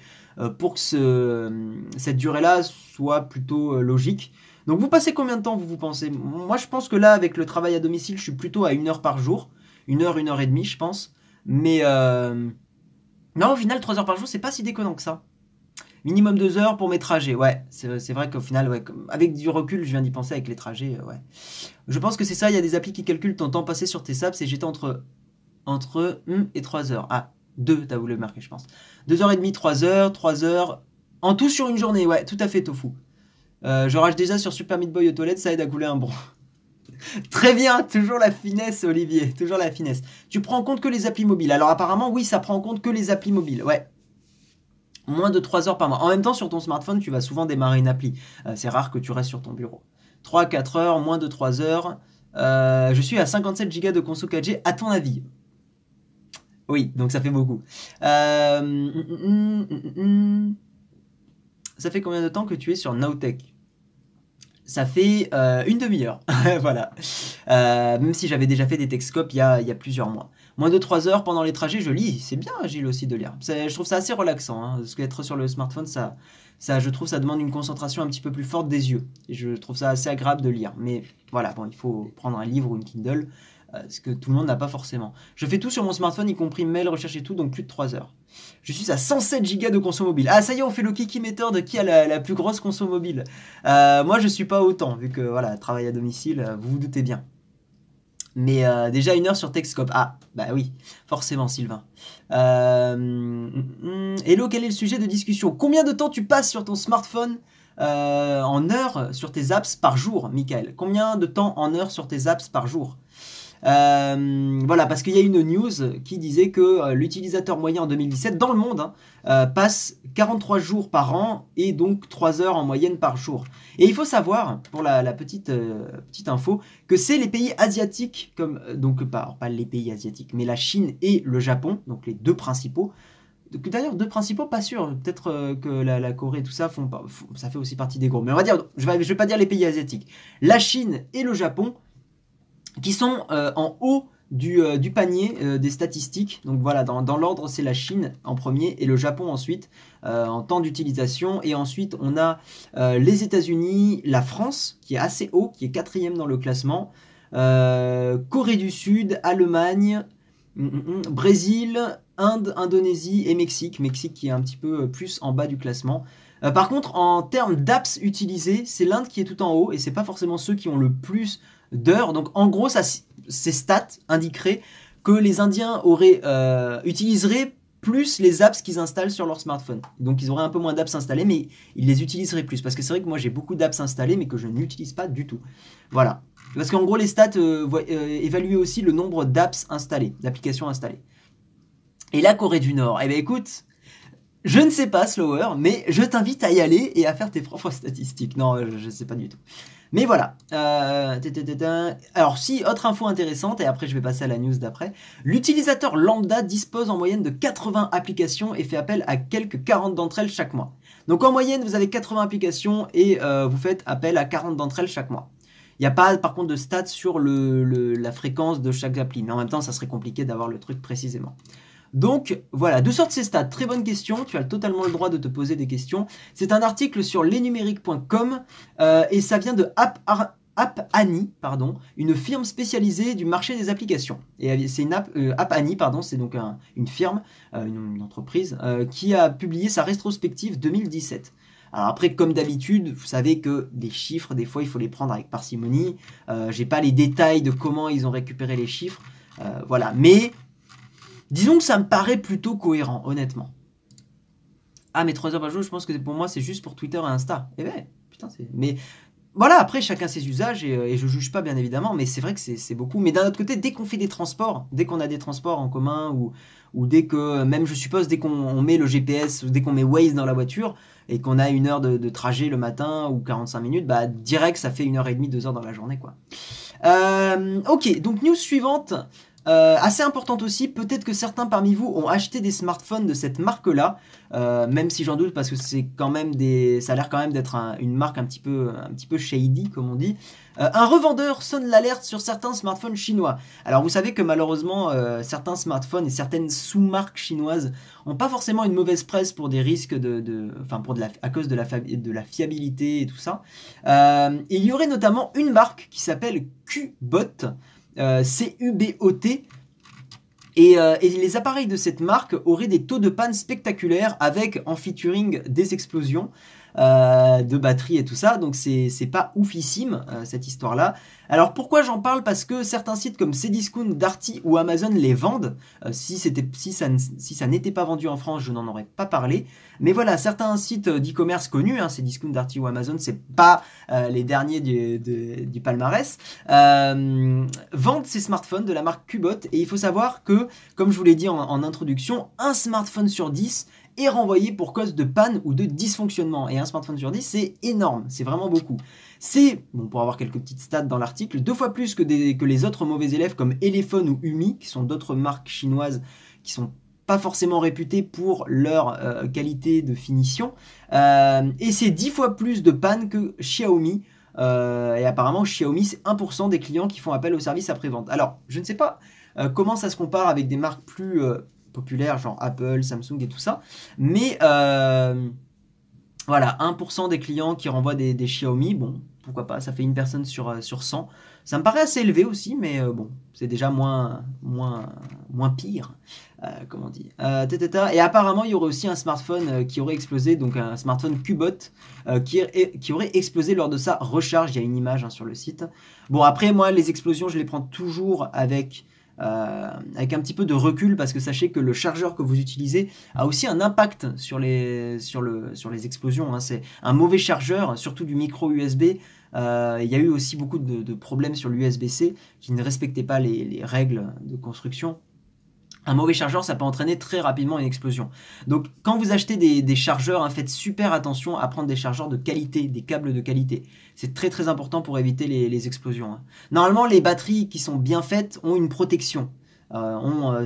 pour que ce, cette durée-là soit plutôt logique. Donc vous passez combien de temps vous vous pensez? Moi je pense que là avec le travail à domicile, je suis plutôt à une heure par jour, une heure, une heure et demie je pense. Mais non au final 3 heures par jour c'est pas si déconnant que ça. Minimum deux heures pour mes trajets, ouais. C'est vrai qu'au final, ouais, avec du recul, je viens d'y penser avec les trajets, euh, ouais. Je pense que c'est ça, il y a des applis qui calculent ton temps passé sur tes saps et j'étais entre, entre 1 et 3 heures. Ah, 2, t'as voulu marquer, je pense. 2h30, 3 heures, 3 heures. En tout sur une journée, ouais, tout à fait, Tofu. Euh, je rage déjà sur Super Meat Boy aux toilettes, ça aide à couler un bon. Très bien, toujours la finesse, Olivier, toujours la finesse. Tu prends en compte que les applis mobiles. Alors apparemment, oui, ça prend en compte que les applis mobiles. Ouais. Moins de 3 heures par mois. En même temps, sur ton smartphone, tu vas souvent démarrer une appli. Euh, c'est rare que tu restes sur ton bureau. 3-4 heures, moins de 3 heures. Euh, je suis à 57 Go de conso 4G. À ton avis? Oui, donc ça fait beaucoup. Euh, mm, mm, mm, ça fait combien de temps que tu es sur Nowtech? Ça fait euh, une demi-heure. voilà. Euh, même si j'avais déjà fait des Texcopes il y a, il y a plusieurs mois. Moins de 3 heures pendant les trajets, je lis. C'est bien, Gilles, aussi de lire. Je trouve ça assez relaxant. Hein, parce qu'être sur le smartphone, ça, ça, je trouve, ça demande une concentration un petit peu plus forte des yeux. Et je trouve ça assez agréable de lire. Mais voilà, bon, il faut prendre un livre ou une Kindle. Euh, ce que tout le monde n'a pas forcément. Je fais tout sur mon smartphone, y compris mail, recherche et tout, donc plus de 3 heures. Je suis à 107 Go de conso mobile. Ah, ça y est, on fait le kiki de qui a la, plus grosse conso mobile? Euh, moi, je suis pas autant, vu que voilà, travail à domicile, euh, vous vous doutez bien. Mais déjà une heure sur Texcope. Ah, bah oui, forcément, Sylvain. Mm, mm, hello, quel est le sujet de discussion? Combien de temps tu passes sur ton smartphone en heures sur tes apps par jour, Michael? Combien de temps en heures sur tes apps par jour? Euh, voilà, parce qu'il y a une news qui disait que euh, l'utilisateur moyen en 2017 dans le monde hein, euh, passe 43 jours par an et donc 3 heures en moyenne par jour. Et il faut savoir, pour la, petite, petite info, que c'est les pays asiatiques, comme donc pas, pas les pays asiatiques, mais la Chine et le Japon, donc les deux principaux, D'ailleurs, deux principaux, pas sûr. Peut-être que la, Corée, tout ça, font, ça fait aussi partie des gros. Mais on va dire, je vais, je vais pas dire les pays asiatiques. La Chine et le Japon qui sont euh, en haut du, euh, panier euh, des statistiques. Donc voilà, dans, l'ordre, c'est la Chine en premier et le Japon ensuite en temps d'utilisation. Et ensuite, on a les États-Unis, la France qui est assez haut, qui est quatrième dans le classement. Corée du Sud, Allemagne, mm, mm, mm, Brésil, Inde, Indonésie et Mexique. Mexique qui est un petit peu plus en bas du classement. par contre, en termes d'apps utilisées, c'est l'Inde qui est tout en haut et c'est pas forcément ceux qui ont le plus d'heures. Donc en gros, ces stats indiqueraient que les Indiens auraient, euh, utiliseraient plus les apps qu'ils installent sur leur smartphone. Donc ils auraient un peu moins d'apps installées, mais ils les utiliseraient plus. Parce que c'est vrai que moi j'ai beaucoup d'apps installées, mais que je n'utilise pas du tout. Voilà. Parce qu'en gros, les stats euh, euh, évaluent aussi le nombre d'apps installées, d'applications installées. Et la Corée du Nord, eh bien écoute, je ne sais pas, Slower, mais je t'invite à y aller et à faire tes propres statistiques. Non, je ne sais pas du tout. Mais voilà. Euh, alors si, autre info intéressante, et après je vais passer à la news d'après, l'utilisateur lambda dispose en moyenne de 80 applications et fait appel à quelques 40 d'entre elles chaque mois. Donc en moyenne, vous avez 80 applications et euh, vous faites appel à 40 d'entre elles chaque mois. Il n'y a pas par contre de stats sur la fréquence de chaque appli, mais en même temps, ça serait compliqué d'avoir le truc précisément. Donc voilà, de sortes ces stats, très bonne question, tu as totalement le droit de te poser des questions. C'est un article sur lesnumériques.com euh, et ça vient de App, pardon, une firme spécialisée du marché des applications. Et c'est euh, pardon, c'est donc une firme, euh, une, entreprise, qui a publié sa rétrospective 2017. Alors après, comme d'habitude, vous savez que des chiffres, des fois, il faut les prendre avec parcimonie. J'ai pas les détails de comment ils ont récupéré les chiffres, voilà. Mais Disons que ça me paraît plutôt cohérent, honnêtement. Ah, mais 3 heures par jour, je pense que pour moi, c'est juste pour Twitter et Insta. Eh ben, putain, c'est. Mais voilà, après, chacun ses usages et, euh, et je juge pas, bien évidemment, mais c'est vrai que c'est beaucoup. Mais d'un autre côté, dès qu'on fait des transports, dès qu'on a des transports en commun ou, dès que, même je suppose, dès qu'on met le GPS, dès qu'on met Waze dans la voiture et qu'on a une heure de, trajet le matin ou 45 minutes, bah direct, ça fait une heure et demie, deux heures dans la journée, quoi. Euh, ok, donc news suivante. Euh, assez importante aussi, peut-être que certains parmi vous ont acheté des smartphones de cette marque-là, euh, même si j'en doute parce que c'est quand même des, ça a l'air quand même d'être une marque un petit peu, un petit peu shady comme on dit. Euh, un revendeur sonne l'alerte sur certains smartphones chinois. Alors vous savez que malheureusement certains smartphones et certaines sous-marques chinoises ont pas forcément une mauvaise presse pour des risques de, enfin pour de à cause de la, de la fiabilité et tout ça. il y aurait notamment une marque qui s'appelle Qbot. Euh, C-U-B-O-T. Euh, et, les appareils de cette marque auraient des taux de panne spectaculaires avec en featuring des explosions. De batterie et tout ça. Donc c'est pas oufissime cette histoire-là. Alors pourquoi j'en parle? Parce que certains sites comme Cdiscount, Darty ou Amazon les vendent. si, si ça, n'était pas vendu en France, je n'en aurais pas parlé. Mais voilà, certains sites d'e-commerce connus, hein, Cdiscount, Darty ou Amazon, c'est pas les derniers du, du palmarès, vendent ces smartphones de la marque Cubot. Et il faut savoir que, comme je vous l'ai dit en, introduction, un smartphone sur 10 est renvoyé pour cause de panne ou de dysfonctionnement. Et un smartphone sur 10, c'est énorme, c'est vraiment beaucoup. C'est, bon, pour avoir quelques petites stats dans l'article, deux fois plus que, que les autres mauvais élèves comme Elephone ou Umi, qui sont d'autres marques chinoises qui sont pas forcément réputées pour leur euh, qualité de finition. Euh, et c'est dix fois plus de panne que Xiaomi. Euh, et apparemment, Xiaomi, c'est 1% des clients qui font appel au service après-vente. Alors, je ne sais pas comment ça se compare avec des marques plus populaires, genre Apple, Samsung et tout ça. Mais euh, voilà, 1% des clients qui renvoient des, Xiaomi, bon, pourquoi pas, ça fait une personne sur, sur 100. Ça me paraît assez élevé aussi, mais bon, c'est déjà moins, moins, moins pire, comme on dit. et apparemment, il y aurait aussi un smartphone qui aurait explosé, donc un smartphone Cubot, qui, qui, aurait explosé lors de sa recharge. Il y a une image hein, sur le site. Bon, après, moi, les explosions, je les prends toujours avec euh, avec un petit peu de recul parce que sachez que le chargeur que vous utilisez a aussi un impact sur les, sur le, sur les explosions. Hein. C'est un mauvais chargeur, surtout du micro USB. Euh, il y a eu aussi beaucoup de, problèmes sur l'USB-C qui ne respectaient pas les règles de construction un mauvais chargeur, ça peut entraîner très rapidement une explosion. Donc quand vous achetez des, chargeurs, hein, faites super attention à prendre des chargeurs de qualité, des câbles de qualité. C'est très très important pour éviter les, explosions. Hein. Normalement, les batteries qui sont bien faites ont une protection. Euh, ont euh,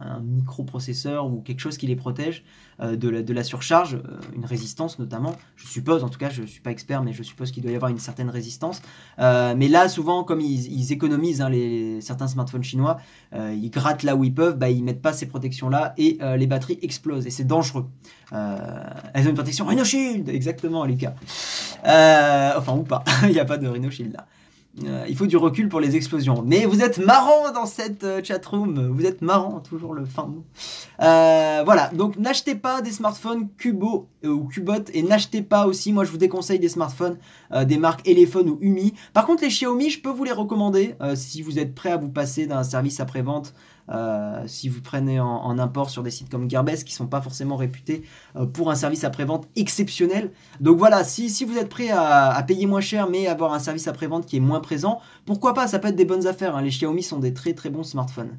un, microprocesseur ou quelque chose qui les protège euh, de, la, surcharge, une résistance notamment. Je suppose, en tout cas, je ne suis pas expert, mais je suppose qu'il doit y avoir une certaine résistance. mais là, souvent, comme ils, économisent hein, certains smartphones chinois, ils grattent là où ils peuvent, bah, ils mettent pas ces protections-là et les batteries explosent et c'est dangereux. elles ont une protection Rhino Shield, exactement, Lucas. enfin, ou pas, il n'y a pas de Rhino Shield là. Euh, il faut du recul pour les explosions. Mais vous êtes marrant dans cette euh, chatroom. Vous êtes marrant, toujours le fin mot. Euh, voilà, donc n'achetez pas des smartphones Cubo ou Cubot et n'achetez pas aussi, moi je vous déconseille des smartphones des marques Elephone ou Umi. Par contre, les Xiaomi, je peux vous les recommander si vous êtes prêt à vous passer d'un service après-vente euh, si vous prenez en, import sur des sites comme Gearbest qui sont pas forcément réputés euh, pour un service après-vente exceptionnel. Donc voilà, si, si vous êtes prêt à, payer moins cher mais avoir un service après-vente qui est moins présent, pourquoi pas, ça peut être des bonnes affaires. Hein. Les Xiaomi sont des très très bons smartphones.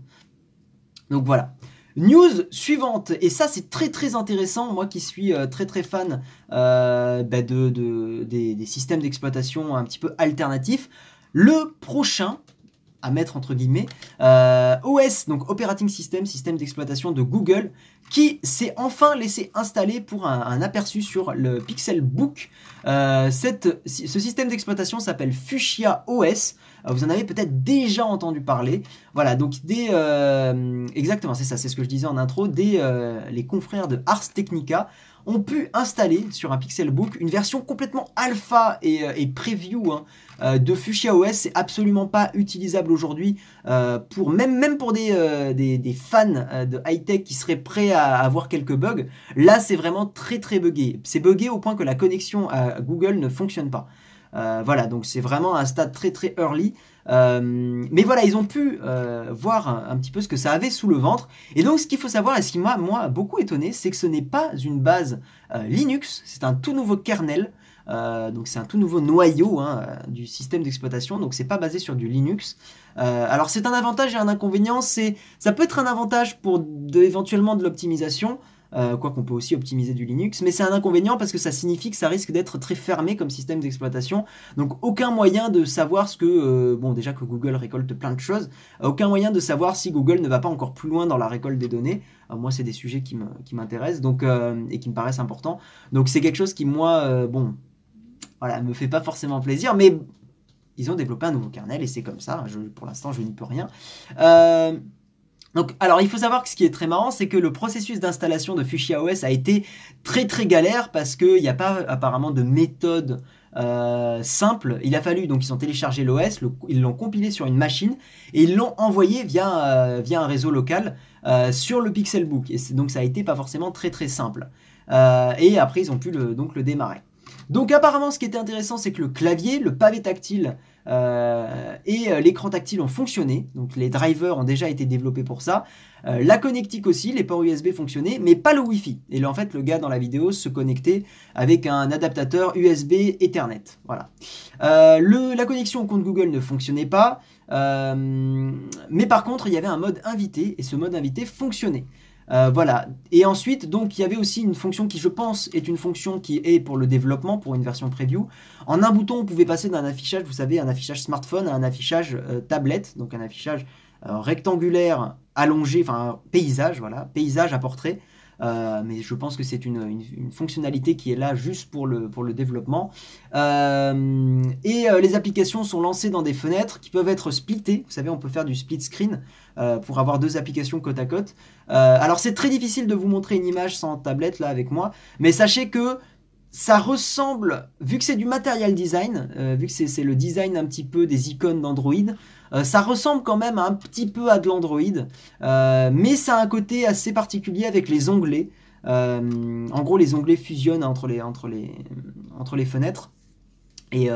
Donc voilà. News suivante, et ça c'est très très intéressant, moi qui suis euh, très très fan bah, de, des, des systèmes d'exploitation un petit peu alternatifs. Le prochain, à mettre entre guillemets, euh, OS, donc Operating System, système d'exploitation de Google, qui s'est enfin laissé installer pour un, aperçu sur le Pixel Book. Euh, ce système d'exploitation s'appelle Fuchsia OS. Euh, vous en avez peut-être déjà entendu parler. Voilà, donc des... exactement, c'est ça, c'est ce que je disais en intro, des, les confrères de Ars Technica ont pu installer sur un Pixelbook une version complètement alpha et, preview hein, de Fuchsia OS. C'est absolument pas utilisable aujourd'hui euh, pour même, même pour des, des, fans de high-tech qui seraient prêts à avoir quelques bugs. Là, c'est vraiment très très buggé. C'est buggé au point que la connexion à Google ne fonctionne pas. voilà, donc c'est vraiment un stade très très early. Euh, mais voilà, ils ont pu euh, voir un, petit peu ce que ça avait sous le ventre. Et donc, ce qu'il faut savoir, et ce qui m'a moi beaucoup étonné, c'est que ce n'est pas une base euh, Linux, c'est un tout nouveau kernel. Donc c'est un tout nouveau noyau hein, du système d'exploitation, donc c'est pas basé sur du Linux. alors c'est un avantage et un inconvénient. C'est ça peut être un avantage pour éventuellement de l'optimisation. Euh, quoi qu'on peut aussi optimiser du Linux, mais c'est un inconvénient parce que ça signifie que ça risque d'être très fermé comme système d'exploitation, donc aucun moyen de savoir ce que, euh, bon déjà que Google récolte plein de choses, aucun moyen de savoir si Google ne va pas encore plus loin dans la récolte des données, euh, moi c'est des sujets qui m'intéressent et qui me paraissent importants, donc c'est quelque chose qui moi, bon, voilà, me fait pas forcément plaisir, mais ils ont développé un nouveau kernel et c'est comme ça, pour l'instant je n'y peux rien. Donc, alors, il faut savoir que ce qui est très marrant, c'est que le processus d'installation de Fuchsia OS a été très très galère parce qu'il n'y a pas apparemment de méthode euh, simple. Il a fallu, donc ils ont téléchargé l'OS, ils l'ont compilé sur une machine et ils l'ont envoyé via, euh, un réseau local euh, sur le Pixelbook. Et donc ça a été pas forcément très très simple. et après, ils ont pu donc le démarrer. Donc apparemment, ce qui était intéressant, c'est que le clavier, le pavé tactile euh, et euh, l'écran tactile ont fonctionné. Donc les drivers ont déjà été développés pour ça. Euh, la connectique aussi, les ports USB fonctionnaient, mais pas le Wi-Fi. Et là, en fait, le gars dans la vidéo se connectait avec un adaptateur USB Ethernet. Voilà. la connexion au compte Google ne fonctionnait pas. mais par contre, il y avait un mode invité et ce mode invité fonctionnait. Euh, voilà. Et ensuite, donc, il y avait aussi une fonction qui, je pense, est une fonction qui est pour le développement, pour une version preview. En un bouton, on pouvait passer d'un affichage, vous savez, un affichage smartphone à un affichage euh, tablette, donc un affichage euh, rectangulaire allongé, enfin paysage, voilà, paysage à portrait. Euh, mais je pense que c'est une, fonctionnalité qui est là juste pour le, pour le développement. Euh, et euh, les applications sont lancées dans des fenêtres qui peuvent être splittées. Vous savez, on peut faire du split screen pour avoir deux applications côte à côte. alors c'est très difficile de vous montrer une image sans tablette là avec moi, mais sachez que ça ressemble, vu que c'est du material design, euh, vu que c'est le design un petit peu des icônes d'Android, euh, ça ressemble quand même un petit peu à de l'Android, euh, mais ça a un côté assez particulier avec les onglets. en gros, les onglets fusionnent entre les, entre les, entre les fenêtres. Et,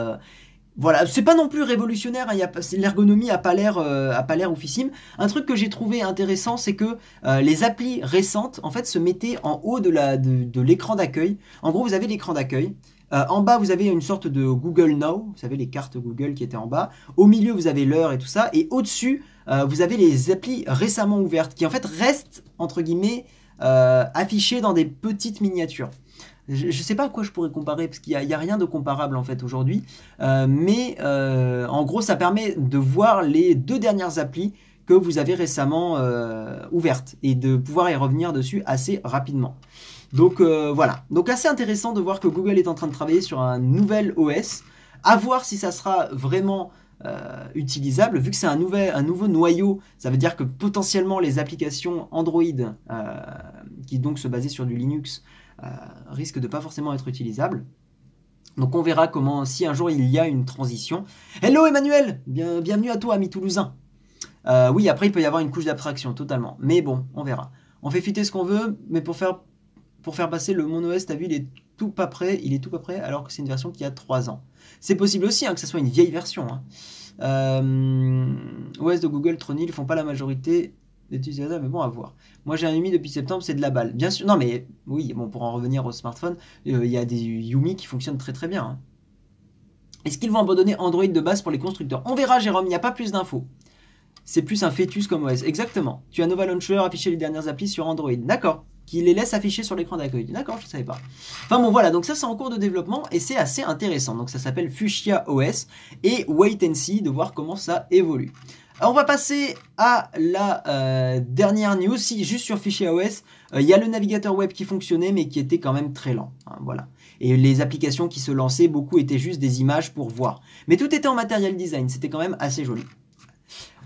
voilà, c'est pas non plus révolutionnaire, hein, l'ergonomie a pas l'air euh, a pas l'air oufissime. Un truc que j'ai trouvé intéressant, c'est que euh, les applis récentes en fait se mettaient en haut de, l'écran d'accueil. En gros, vous avez l'écran d'accueil. Euh, en bas, vous avez une sorte de Google Now, vous savez les cartes Google qui étaient en bas. Au milieu, vous avez l'heure et tout ça, et au-dessus, vous avez les applis récemment ouvertes qui en fait restent entre guillemets affichées dans des petites miniatures. Je ne sais pas à quoi je pourrais comparer, parce qu'il n'y a, rien de comparable en fait aujourd'hui. Euh, mais euh, en gros, ça permet de voir les deux dernières applis que vous avez récemment euh, ouvertes et de pouvoir y revenir dessus assez rapidement. Donc voilà, donc assez intéressant de voir que Google est en train de travailler sur un nouvel OS. À voir si ça sera vraiment utilisable, vu que c'est un, nouveau noyau, ça veut dire que potentiellement les applications Android, qui donc se basaient sur du Linux, risque de pas forcément être utilisable. Donc on verra comment, si un jour il y a une transition. Hello Emmanuel Bienvenue à toi, ami toulousain. Euh, oui, après il peut y avoir une couche d'abstraction, totalement. Mais bon, on verra. On fait fitter ce qu'on veut, mais pour faire, passer le OS, t'as vu, il est tout pas prêt, il est tout pas prêt, alors que c'est une version qui a 3 ans. C'est possible aussi hein, que ce soit une vieille version. Hein. Euh, OS de Google, Tronil font pas la majorité d'utilisateurs, mais bon, à voir. Moi, j'ai un Yumi depuis septembre, c'est de la balle. Bien sûr, non, mais oui, bon, pour en revenir au smartphone, euh, il y a des Yumi qui fonctionnent très très bien. Hein. Est-ce qu'ils vont abandonner Android de base pour les constructeurs? On verra, Jérôme, il n'y a pas plus d'infos. C'est plus un fœtus comme OS. Exactement. Tu as Nova Launcher, affiché les dernières applis sur Android. D'accord. Qui les laisse afficher sur l'écran d'accueil. D'accord, je ne savais pas. Enfin bon, voilà. Donc ça, c'est en cours de développement et c'est assez intéressant. Donc ça s'appelle Fuchsia OS et wait and see de voir comment ça évolue on va passer à la euh, dernière news. Si, juste sur fichier OS, euh, il y a le navigateur web qui fonctionnait, mais qui était quand même très lent. Hein, voilà. Et les applications qui se lançaient, beaucoup étaient juste des images pour voir. Mais tout était en matériel design, c'était quand même assez joli.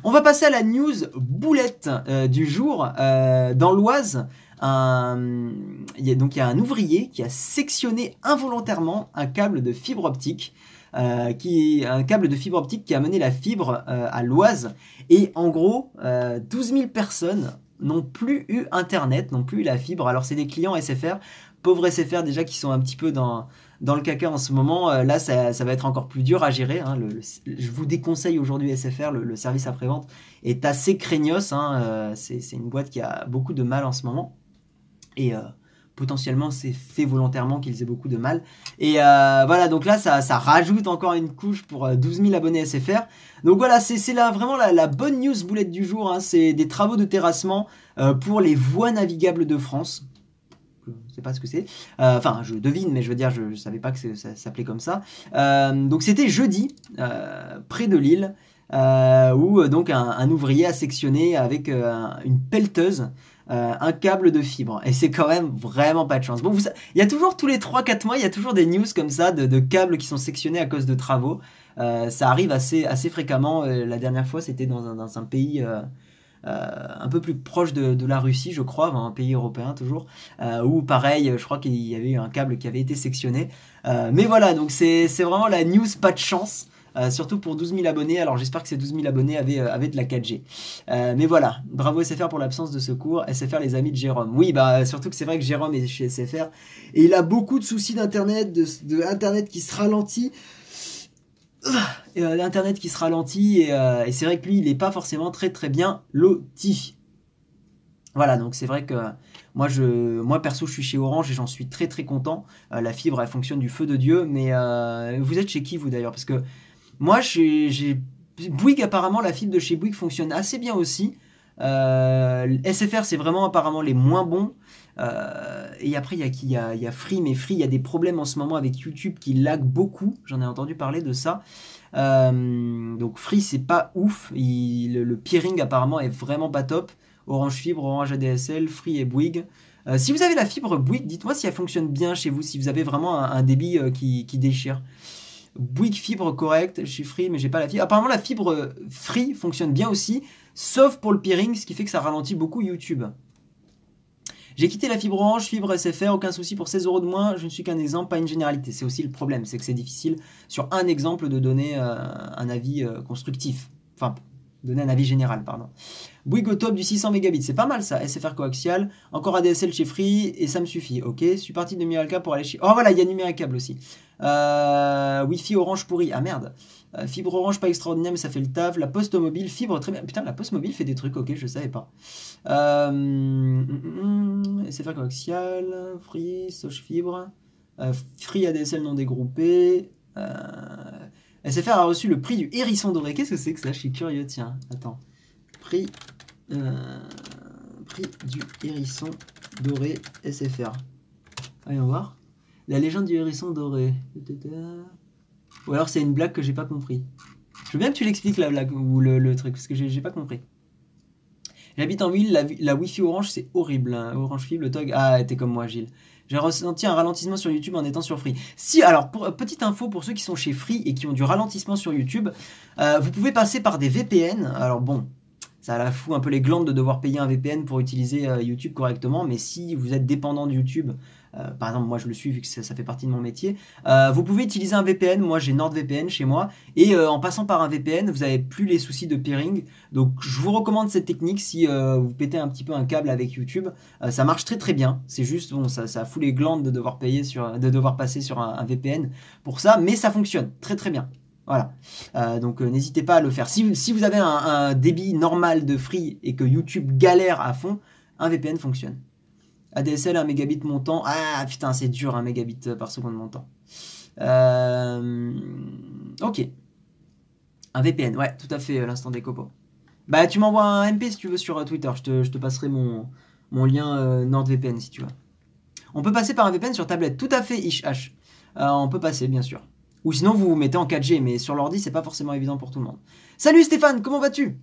On va passer à la news boulette euh, du jour. dans l'Oise, il y a un ouvrier qui a sectionné involontairement un câble de fibre optique euh, qui est un câble de fibre optique qui a mené la fibre euh, à l'Oise. Et en gros, 12 euh, 000 personnes n'ont plus eu Internet, n'ont plus eu la fibre. Alors c'est des clients SFR, pauvres SFR déjà qui sont un petit peu dans, dans le caca en ce moment. là, ça, va être encore plus dur à gérer. Hein. je vous déconseille aujourd'hui SFR, le, service après-vente est assez craignos. Hein. c'est une boîte qui a beaucoup de mal en ce moment. Et potentiellement c'est fait volontairement qu'ils aient beaucoup de mal. Et euh, voilà, donc là ça, rajoute encore une couche pour 12 euh, 000 abonnés SFR. Donc voilà, c'est vraiment la, bonne news boulette du jour. Hein. C'est des travaux de terrassement euh, pour les voies navigables de France. Je ne sais pas ce que c'est. Enfin, je devine, mais je veux dire, je ne savais pas que ça s'appelait comme ça. donc c'était jeudi, près de Lille. où donc un, ouvrier a sectionné avec une pelleteuse euh, un câble de fibre. Et c'est quand même vraiment pas de chance. Bon, il y a toujours tous les 3-4 mois, il y a toujours des news comme ça de, câbles qui sont sectionnés à cause de travaux. Euh, ça arrive assez, assez fréquemment. Euh, la dernière fois, c'était dans un, pays un peu plus proche de, la Russie, je crois, un pays européen toujours, où pareil, je crois qu'il y avait eu un câble qui avait été sectionné. mais voilà, donc c'est vraiment la news pas de chance. Surtout pour 12 000 abonnés. Alors j'espère que ces 12 000 abonnés avaient, avaient de la 4G. mais voilà, bravo SFR pour l'absence de secours. SFR les amis de Jérôme. Oui, bah surtout que c'est vrai que Jérôme est chez SFR et il a beaucoup de soucis d'internet, de, internet qui se ralentit. L'internet qui se ralentit et, c'est vrai que lui il n'est pas forcément très très bien loti. Voilà, donc c'est vrai que moi, je, moi, perso, je suis chez Orange et j'en suis très très content. Euh, la fibre, elle fonctionne du feu de Dieu. Mais euh, vous êtes chez qui, vous d'ailleurs? Parce que moi, j'ai Bouygues, apparemment, la fibre de chez Bouygues fonctionne assez bien aussi. Euh, SFR, c'est vraiment apparemment les moins bons. et après, il y a Free, mais Free, il y a des problèmes en ce moment avec YouTube qui lag beaucoup. J'en ai entendu parler de ça. donc Free, c'est pas ouf. le, peering, apparemment, est vraiment pas top. Orange Fibre, Orange ADSL, Free et Bouygues. Euh, si vous avez la fibre Bouygues, dites-moi si elle fonctionne bien chez vous, si vous avez vraiment un, débit euh, qui, déchire. Bouygues fibre correct, je suis free mais j'ai pas la fibre. Apparemment la fibre euh, free fonctionne bien aussi, sauf pour le peering, ce qui fait que ça ralentit beaucoup YouTube. J'ai quitté la fibre orange, fibre SFR, aucun souci pour 16 euros de moins, je ne suis qu'un exemple, pas une généralité. C'est aussi le problème, c'est que c'est difficile sur un exemple de donner un avis constructif. Enfin, donner un avis général, pardon. Bouygues au top du 600 mégabits, c'est pas mal ça, SFR coaxial, encore ADSL chez Free, et ça me suffit, ok. Je suis parti de Numéricable pour aller chez... Oh voilà, il y a Numéricable aussi. Euh, Wi-Fi orange pourri, ah merde. Euh, fibre orange pas extraordinaire, mais ça fait le taf. La poste mobile, fibre très bien. Putain, la poste mobile fait des trucs, ok, je savais pas. Euh, mm, mm, mm, SFR coaxial, Free, Soch Fibre, euh, Free ADSL non dégroupé. SFR a reçu le prix du hérisson doré. Qu'est-ce que c'est que ça? Je suis curieux, tiens. Attends. Prix, prix du hérisson doré SFR. Allez, voir. La légende du hérisson doré. Ou alors c'est une blague que j'ai pas compris. Je veux bien que tu l'expliques la blague ou le, truc, parce que j'ai pas compris. J'habite en ville, la, Wi-Fi Orange c'est horrible. Hein. Orange Fibre, le tog. Ah, t'es comme moi, Gilles. J'ai ressenti un ralentissement sur YouTube en étant sur Free. Si, alors, pour, petite info pour ceux qui sont chez Free et qui ont du ralentissement sur YouTube, euh, vous pouvez passer par des VPN. Alors bon, ça la fout un peu les glandes de devoir payer un VPN pour utiliser euh, YouTube correctement, mais si vous êtes dépendant de YouTube euh, par exemple, moi je le suis vu que ça, fait partie de mon métier. Euh, vous pouvez utiliser un VPN. Moi j'ai NordVPN chez moi. Et euh, en passant par un VPN, vous n'avez plus les soucis de pairing. Donc je vous recommande cette technique si vous pétez un petit peu un câble avec YouTube. ça marche très très bien. C'est juste, bon, ça, ça fout les glandes de devoir passer sur un, VPN pour ça. Mais ça fonctionne très très bien. Voilà. donc n'hésitez pas à le faire. Si, vous avez un, débit normal de free et que YouTube galère à fond, un VPN fonctionne. ADSL, 1 mégabit montant. Ah putain, c'est dur, 1 mégabit par seconde montant. Euh, ok. Un VPN, ouais, tout à fait, euh, l'instant des copains. Bah, tu m'envoies un MP si tu veux sur euh, Twitter. Je te, passerai mon, lien NordVPN si tu veux. On peut passer par un VPN sur tablette, tout à fait, ish, on peut passer, bien sûr. Ou sinon, vous vous mettez en 4G, mais sur l'ordi, c'est pas forcément évident pour tout le monde. Salut Stéphane, comment vas-tu?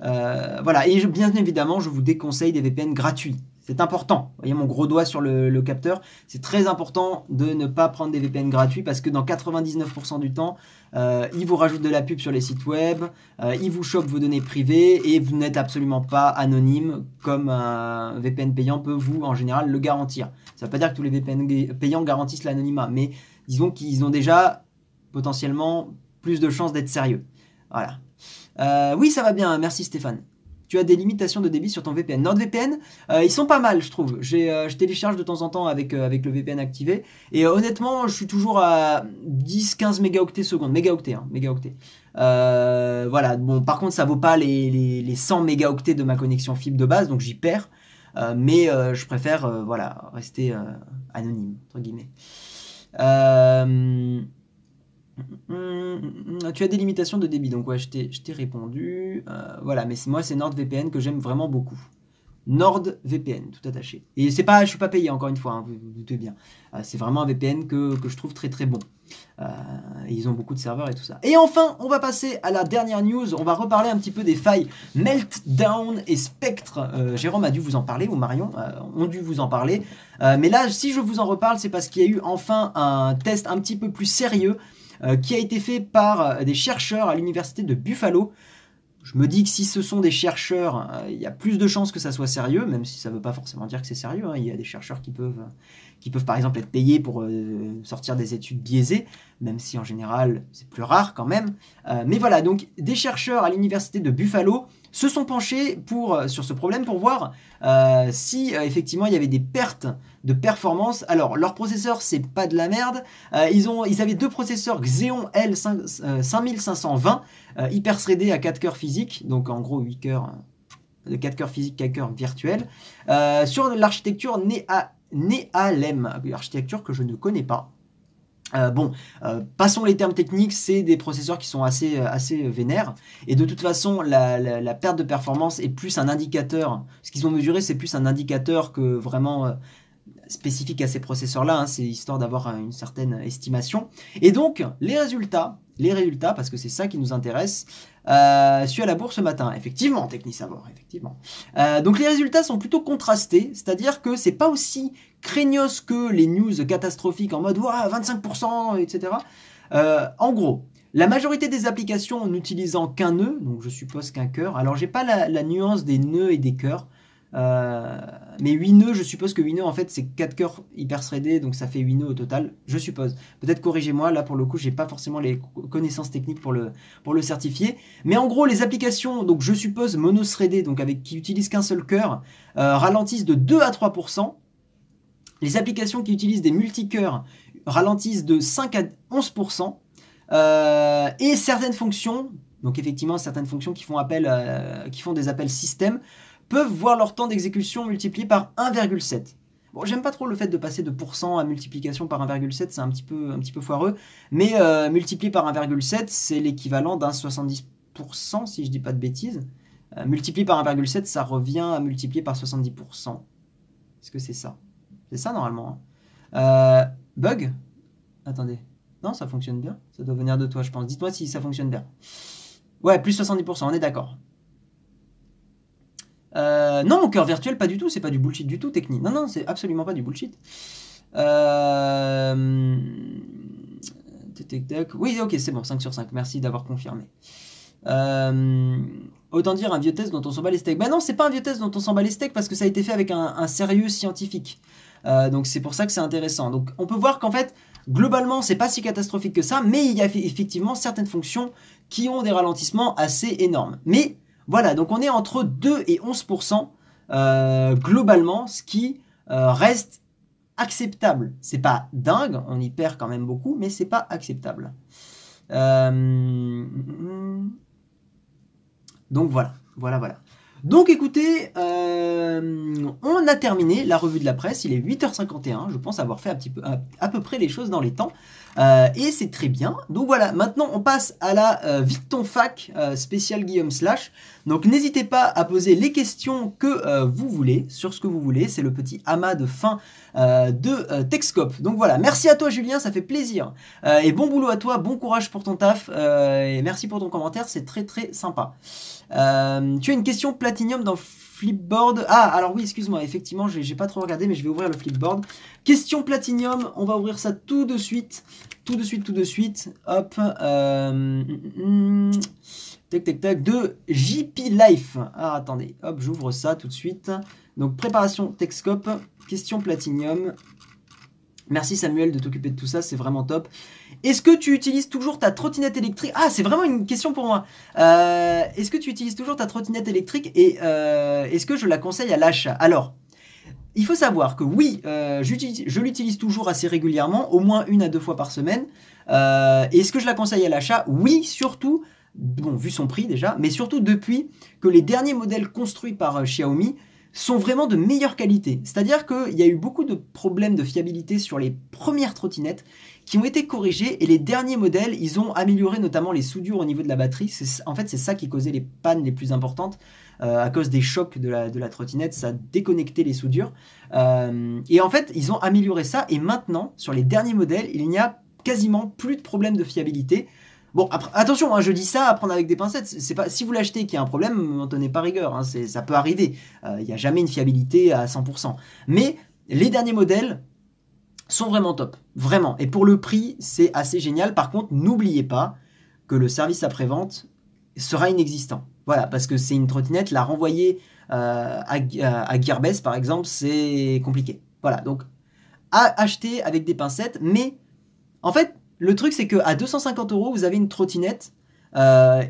Voilà, et bien évidemment, je vous déconseille des VPN gratuits. C'est important. Vous voyez mon gros doigt sur le, capteur. C'est très important de ne pas prendre des VPN gratuits parce que dans 99% du temps, euh, ils vous rajoutent de la pub sur les sites web, euh, ils vous chopent vos données privées et vous n'êtes absolument pas anonyme comme un VPN payant peut vous en général le garantir. Ça ne veut pas dire que tous les VPN payants garantissent l'anonymat, mais disons qu'ils ont déjà potentiellement plus de chances d'être sérieux. Voilà. Euh, oui, ça va bien. Merci Stéphane tu as des limitations de débit sur ton VPN. NordVPN, euh, ils sont pas mal, je trouve. Euh, je télécharge de temps en temps avec, euh, avec le VPN activé. Et honnêtement, je suis toujours à 10-15 mégaoctets secondes. Mégaoctets, hein, mégaoctets. voilà, bon, par contre, ça vaut pas les, les, les 100 mégaoctets de ma connexion fibre de base, donc j'y perds. mais je préfère, voilà, rester anonyme, entre guillemets. Hum, tu as des limitations de débit, donc ouais, je t'ai répondu. Euh, voilà, mais moi, c'est NordVPN que j'aime vraiment beaucoup. NordVPN, tout attaché. Et c'est pas, je suis pas payé encore une fois, hein, vous, vous, doutez bien. Euh, c'est vraiment un VPN que, je trouve très très bon. Euh, ils ont beaucoup de serveurs et tout ça. Et enfin, on va passer à la dernière news. On va reparler un petit peu des failles Meltdown et Spectre. Jérôme a dû vous en parler, ou Marion ont dû vous en parler. mais là, si je vous en reparle, c'est parce qu'il y a eu enfin un test un petit peu plus sérieux qui a été fait par euh, des chercheurs à l'université de Buffalo. je me dis que si ce sont des chercheurs, euh, il y a plus de chances que ça soit sérieux, même si ça ne veut pas forcément dire que c'est sérieux. Hein. Il y a des chercheurs qui peuvent, qui peuvent par exemple être payés pour euh, sortir des études biaisées, même si en général c'est plus rare quand même. Euh, mais voilà, donc des chercheurs à l'université de Buffalo se sont penchés pour, sur ce problème pour voir si effectivement il y avait des pertes de performance. Alors leur processeur c'est pas de la merde. ils, avaient deux processeurs Xeon L5520 hyper threadés à 4 cœurs physiques, donc en gros 8 cœurs de 4 cœurs physiques, 4 cœurs virtuels, sur l'architecture NeALEM, architecture que je ne connais pas. Euh, bon, euh, passons les termes techniques, c'est des processeurs qui sont assez, euh, assez vénères. Et de toute façon, la, perte de performance est plus un indicateur. Ce qu'ils ont mesuré, c'est plus un indicateur que vraiment spécifique à ces processeurs-là. Hein. c'est histoire d'avoir une certaine estimation. Et donc, les résultats, les résultats, parce que c'est ça qui nous intéresse, euh, suis à la bourse ce matin. Effectivement, Technisavoir, effectivement. Euh, donc les résultats sont plutôt contrastés, c'est-à-dire que c'est pas aussi craignos que les news catastrophiques en mode 25%, etc. Euh, en gros, la majorité des applications n'utilisant qu'un nœud, donc je suppose qu'un cœur. Alors j'ai pas la, nuance des nœuds et des cœurs. Euh, mais 8 nœuds, je suppose que 8 nœuds, en fait, c'est 4 cœurs hyper threadés, donc ça fait 8 nœuds au total, je suppose. Peut-être corrigez-moi, là pour le coup, j'ai pas forcément les connaissances techniques pour le, certifier. Mais en gros, les applications, donc je suppose mono-threadées, donc avec qui utilisent qu'un seul cœur, euh, ralentissent de 2 à 3%. Les applications qui utilisent des multicœurs ralentissent de 5 à 11%. Euh, et certaines fonctions, donc effectivement certaines fonctions qui font, appel, qui font des appels système, peuvent voir leur temps d'exécution multiplié par 1,7. Bon, j'aime pas trop le fait de passer de pourcent à multiplication par 1,7, c'est un petit peu, un petit peu foireux, mais euh, multiplié par 1,7, c'est l'équivalent d'un 70%, si je dis pas de bêtises. Euh, multiplié par 1,7, ça revient à multiplier par 70%. Est-ce que c'est ça? C'est ça normalement. Hein. Euh, bug? Attendez. Non, ça fonctionne bien. Ça doit venir de toi, je pense. Dites-moi si ça fonctionne bien. Ouais, plus 70%, on est d'accord. Euh, non, mon cœur virtuel, pas du tout, c'est pas du bullshit du tout, technique. Non, non, c'est absolument pas du bullshit. Euh... Oui, ok, c'est bon, 5 sur 5, merci d'avoir confirmé. Euh, autant dire un vieux test dont on s'en bat les steaks. Ben non, c'est pas un vieux test dont on s'en bat les steaks parce que ça a été fait avec un, sérieux scientifique. Euh, donc c'est pour ça que c'est intéressant. Donc on peut voir qu'en fait, globalement, c'est pas si catastrophique que ça, mais il y a effectivement certaines fonctions qui ont des ralentissements assez énormes. Mais voilà, donc on est entre 2 et 11% euh, globalement, ce qui euh, reste acceptable. C'est pas dingue, on y perd quand même beaucoup, mais c'est pas acceptable. Euh, donc voilà, voilà, voilà. Donc écoutez, on a terminé la revue de la presse, il est 8h51, je pense avoir fait à peu près les choses dans les temps. Euh, et c'est très bien. Donc voilà, maintenant on passe à la euh, fac euh, spécial Guillaume Slash. Donc n'hésitez pas à poser les questions que vous voulez, sur ce que vous voulez. C'est le petit amas de fin de Texcope. Donc voilà, merci à toi Julien, ça fait plaisir. et bon boulot à toi, bon courage pour ton taf. et merci pour ton commentaire, c'est très très sympa. tu as une question Platinium dans Flipboard. Ah, alors oui, excuse-moi, effectivement, j'ai pas trop regardé, mais je vais ouvrir le Flipboard. Question Platinium, on va ouvrir ça tout de suite. Tout de suite, tout de suite. Hop. Euh, tac, tac. De JP Life. Ah, attendez. Hop, j'ouvre ça tout de suite. Donc, préparation Texcope. Question Platinium. Merci Samuel de t'occuper de tout ça, c'est vraiment top. Est-ce que tu utilises toujours ta trottinette électrique? Ah, c'est vraiment une question pour moi. Euh, est-ce que tu utilises toujours ta trottinette électrique et euh, est-ce que je la conseille à l'achat? Alors, il faut savoir que oui, euh, je l'utilise toujours assez régulièrement, au moins une à deux fois par semaine. est-ce que je la conseille à l'achat? Oui, surtout, bon, vu son prix déjà, mais surtout depuis que les derniers modèles construits par Xiaomi sont vraiment de meilleure qualité. C'est-à-dire qu'il y a eu beaucoup de problèmes de fiabilité sur les premières trottinettes qui ont été corrigés et les derniers modèles, ils ont amélioré notamment les soudures au niveau de la batterie. En fait, c'est ça qui causait les pannes les plus importantes. Euh, à cause des chocs de la, trottinette, ça déconnectait les soudures. Euh, et en fait, ils ont amélioré ça et maintenant, sur les derniers modèles, il n'y a quasiment plus de problèmes de fiabilité. Bon, attention, hein, je dis ça à prendre avec des pincettes. C'est pas si vous l'achetez qu'il y a un problème, n'en tenez pas rigueur. Hein, ça peut arriver. Euh, il n'y a jamais une fiabilité à 100%. Mais les derniers modèles sont vraiment top, vraiment. Et pour le prix, c'est assez génial. Par contre, n'oubliez pas que le service après-vente sera inexistant. Voilà, parce que c'est une trottinette, la renvoyer euh, à, à, Gearbest par exemple, c'est compliqué. Voilà, donc à acheter avec des pincettes, mais en fait, le truc c'est que à 250 euros, vous avez une trottinette euh,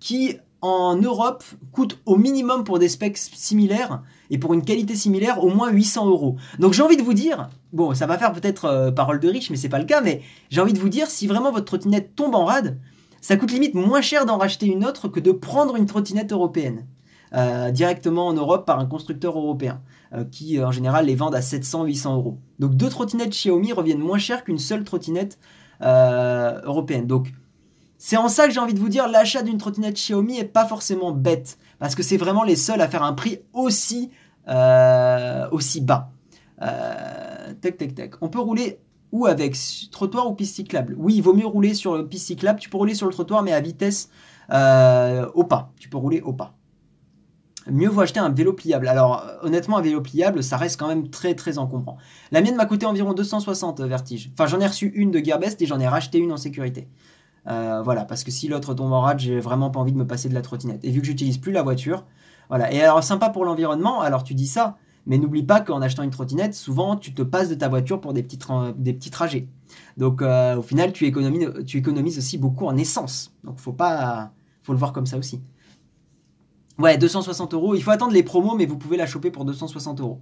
qui en Europe coûte au minimum pour des specs similaires et pour une qualité similaire au moins 800 euros. Donc j'ai envie de vous dire, bon, ça va faire peut-être euh, parole de riche, mais c'est pas le cas, mais j'ai envie de vous dire, si vraiment votre trottinette tombe en rade, ça coûte limite moins cher d'en racheter une autre que de prendre une trottinette européenne. Euh, directement en Europe par un constructeur européen qui en général les vendent à 700-800 euros. Donc deux trottinettes Xiaomi reviennent moins cher qu'une seule trottinette européenne. Donc c'est en ça que j'ai envie de vous dire, l'achat d'une trottinette Xiaomi est pas forcément bête, parce que c'est vraiment les seuls à faire un prix aussi, euh, aussi bas. Euh, tac, tac, tac. On peut rouler où avec trottoir ou piste cyclable Oui, il vaut mieux rouler sur le piste cyclable. Tu peux rouler sur le trottoir, mais à vitesse euh, au pas. Tu peux rouler au pas. Mieux vaut acheter un vélo pliable. Alors, honnêtement, un vélo pliable, ça reste quand même très très encombrant. La mienne m'a coûté environ 260 vertiges. Enfin, j'en ai reçu une de Gearbest et j'en ai racheté une en sécurité. Euh, voilà, parce que si l'autre tombe en rade, j'ai vraiment pas envie de me passer de la trottinette. Et vu que j'utilise plus la voiture, voilà. Et alors sympa pour l'environnement, alors tu dis ça, mais n'oublie pas qu'en achetant une trottinette, souvent tu te passes de ta voiture pour des petits, trajets. Donc euh, au final, tu économises, tu économises aussi beaucoup en essence. Donc faut pas, faut le voir comme ça aussi. Ouais, 260 euros. Il faut attendre les promos, mais vous pouvez la choper pour 260 euros.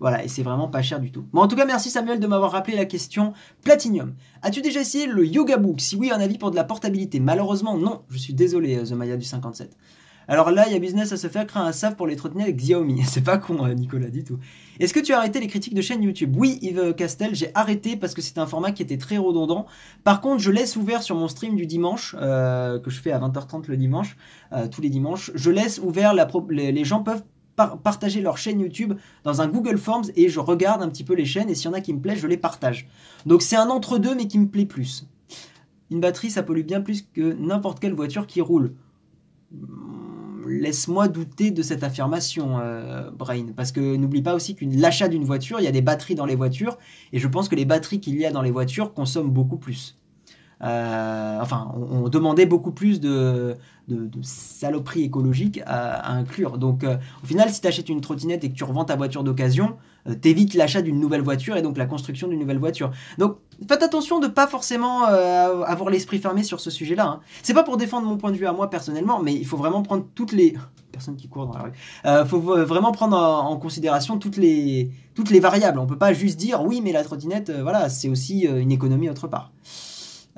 Voilà, et c'est vraiment pas cher du tout. Bon, en tout cas, merci Samuel de m'avoir rappelé la question Platinium. As-tu déjà essayé le Yoga Book? Si oui, un avis pour de la portabilité? Malheureusement, non. Je suis désolé, euh, The Maya du 57. Alors là, il y a business à se faire, créer un SAF pour les trottinettes avec Xiaomi. C'est pas con, euh, Nicolas, du tout. Est-ce que tu as arrêté les critiques de chaîne YouTube? Oui, Yves Castel, j'ai arrêté parce que c'était un format qui était très redondant. Par contre, je laisse ouvert sur mon stream du dimanche, euh, que je fais à 20h30 le dimanche, euh, tous les dimanches. Je laisse ouvert, les, gens peuvent partager leur chaîne YouTube dans un Google Forms et je regarde un petit peu les chaînes et s'il y en a qui me plaisent, je les partage. Donc c'est un entre-deux mais qui me plaît plus. Une batterie, ça pollue bien plus que n'importe quelle voiture qui roule laisse-moi douter de cette affirmation, euh, Brain. Parce que n'oublie pas aussi que l'achat d'une voiture, il y a des batteries dans les voitures, et je pense que les batteries qu'il y a dans les voitures consomment beaucoup plus. Euh, enfin, on, demandait beaucoup plus de, de, saloperies écologiques à, inclure. Donc, euh, au final, si tu achètes une trottinette et que tu revends ta voiture d'occasion, euh, t'évites l'achat d'une nouvelle voiture et donc la construction d'une nouvelle voiture. Donc, faites attention de pas forcément avoir l'esprit fermé sur ce sujet-là. Hein. C'est pas pour défendre mon point de vue à moi personnellement, mais il faut vraiment prendre toutes les personnes qui courent dans la rue. Il faut vraiment prendre en, considération toutes les toutes les variables. On peut pas juste dire oui, mais la trottinette, voilà, c'est aussi une économie autre part.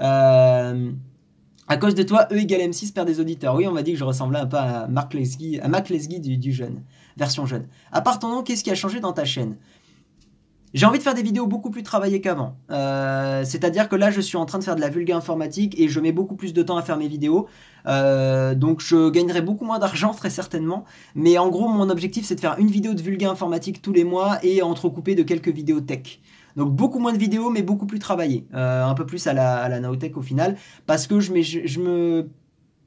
Euh, à cause de toi, E égale M6 perd des auditeurs. Oui, on m'a dit que je ressemblais un peu à Mark Lesguy, à Mark Lesguy du, jeune, version jeune. À part ton nom, qu'est-ce qui a changé dans ta chaîne? J'ai envie de faire des vidéos beaucoup plus travaillées qu'avant. Euh, c'est-à-dire que là, je suis en train de faire de la vulga informatique et je mets beaucoup plus de temps à faire mes vidéos. Euh, donc, je gagnerai beaucoup moins d'argent très certainement. Mais en gros, mon objectif, c'est de faire une vidéo de vulga informatique tous les mois et entrecouper de quelques vidéos tech. Donc beaucoup moins de vidéos, mais beaucoup plus travaillées. Euh, un peu plus à la, à la au final, parce que je, je, me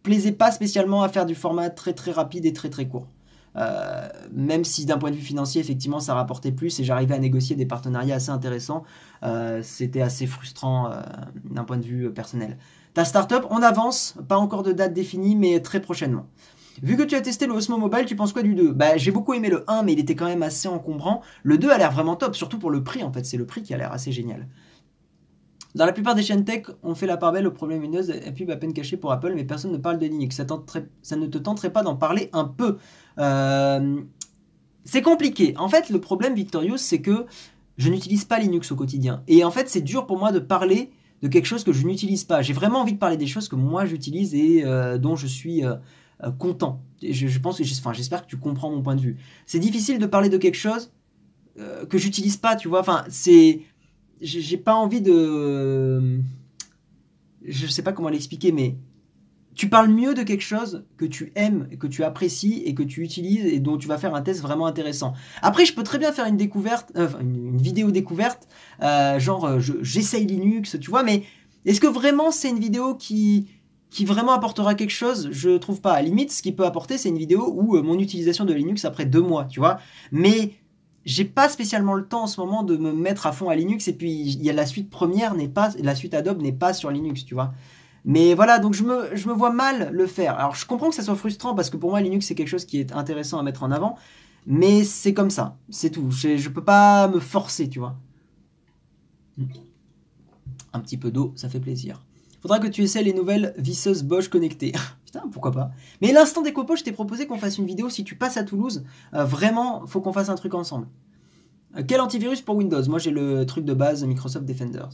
plaisais pas spécialement à faire du format très très rapide et très très court. Euh, même si d'un point de vue financier, effectivement, ça rapportait plus et j'arrivais à négocier des partenariats assez intéressants, euh, c'était assez frustrant d'un point de vue personnel. Ta startup, on avance, pas encore de date définie, mais très prochainement. Vu que tu as testé le Osmo Mobile, tu penses quoi du 2 Bah j'ai beaucoup aimé le 1 mais il était quand même assez encombrant. Le 2 a l'air vraiment top, surtout pour le prix en fait, c'est le prix qui a l'air assez génial. Dans la plupart des chaînes tech, on fait la part belle au problème Windows et puis à peine caché pour Apple, mais personne ne parle de Linux. Ça, ça ne te tenterait pas d'en parler un peu euh, C'est compliqué. En fait, le problème, Victorious, c'est que je n'utilise pas Linux au quotidien. Et en fait, c'est dur pour moi de parler de quelque chose que je n'utilise pas. J'ai vraiment envie de parler des choses que moi j'utilise et euh, dont je suis euh, euh, content. Je, pense que, enfin, j'espère que tu comprends mon point de vue. C'est difficile de parler de quelque chose euh, que j'utilise pas, tu vois. Enfin, c'est, j'ai pas envie de, je sais pas comment l'expliquer, mais tu parles mieux de quelque chose que tu aimes, que tu apprécies et que tu utilises et dont tu vas faire un test vraiment intéressant. Après, je peux très bien faire une découverte, euh, une, vidéo découverte, genre j'essaye Linux, tu vois, mais est-ce que vraiment c'est une vidéo qui, qui vraiment apportera quelque chose, je trouve pas. À limite, ce qui peut apporter, c'est une vidéo où euh, mon utilisation de Linux après deux mois, tu vois. Mais j'ai pas spécialement le temps en ce moment de me mettre à fond à Linux. Et puis, il y a la suite première n'est pas, la suite Adobe n'est pas sur Linux, tu vois. Mais voilà, donc je me, je me vois mal le faire. Alors je comprends que ça soit frustrant parce que pour moi Linux c'est quelque chose qui est intéressant à mettre en avant, mais c'est comme ça, c'est tout. Je, je peux pas me forcer, tu vois. Un petit peu d'eau, ça fait plaisir. Faudra que tu essaies les nouvelles visseuses Bosch connectées. Putain, pourquoi pas. Mais l'instant des copeaux, je t'ai proposé qu'on fasse une vidéo. Si tu passes à Toulouse, euh, vraiment, faut qu'on fasse un truc ensemble. Euh, quel antivirus pour Windows? Moi, j'ai le truc de base Microsoft Defenders.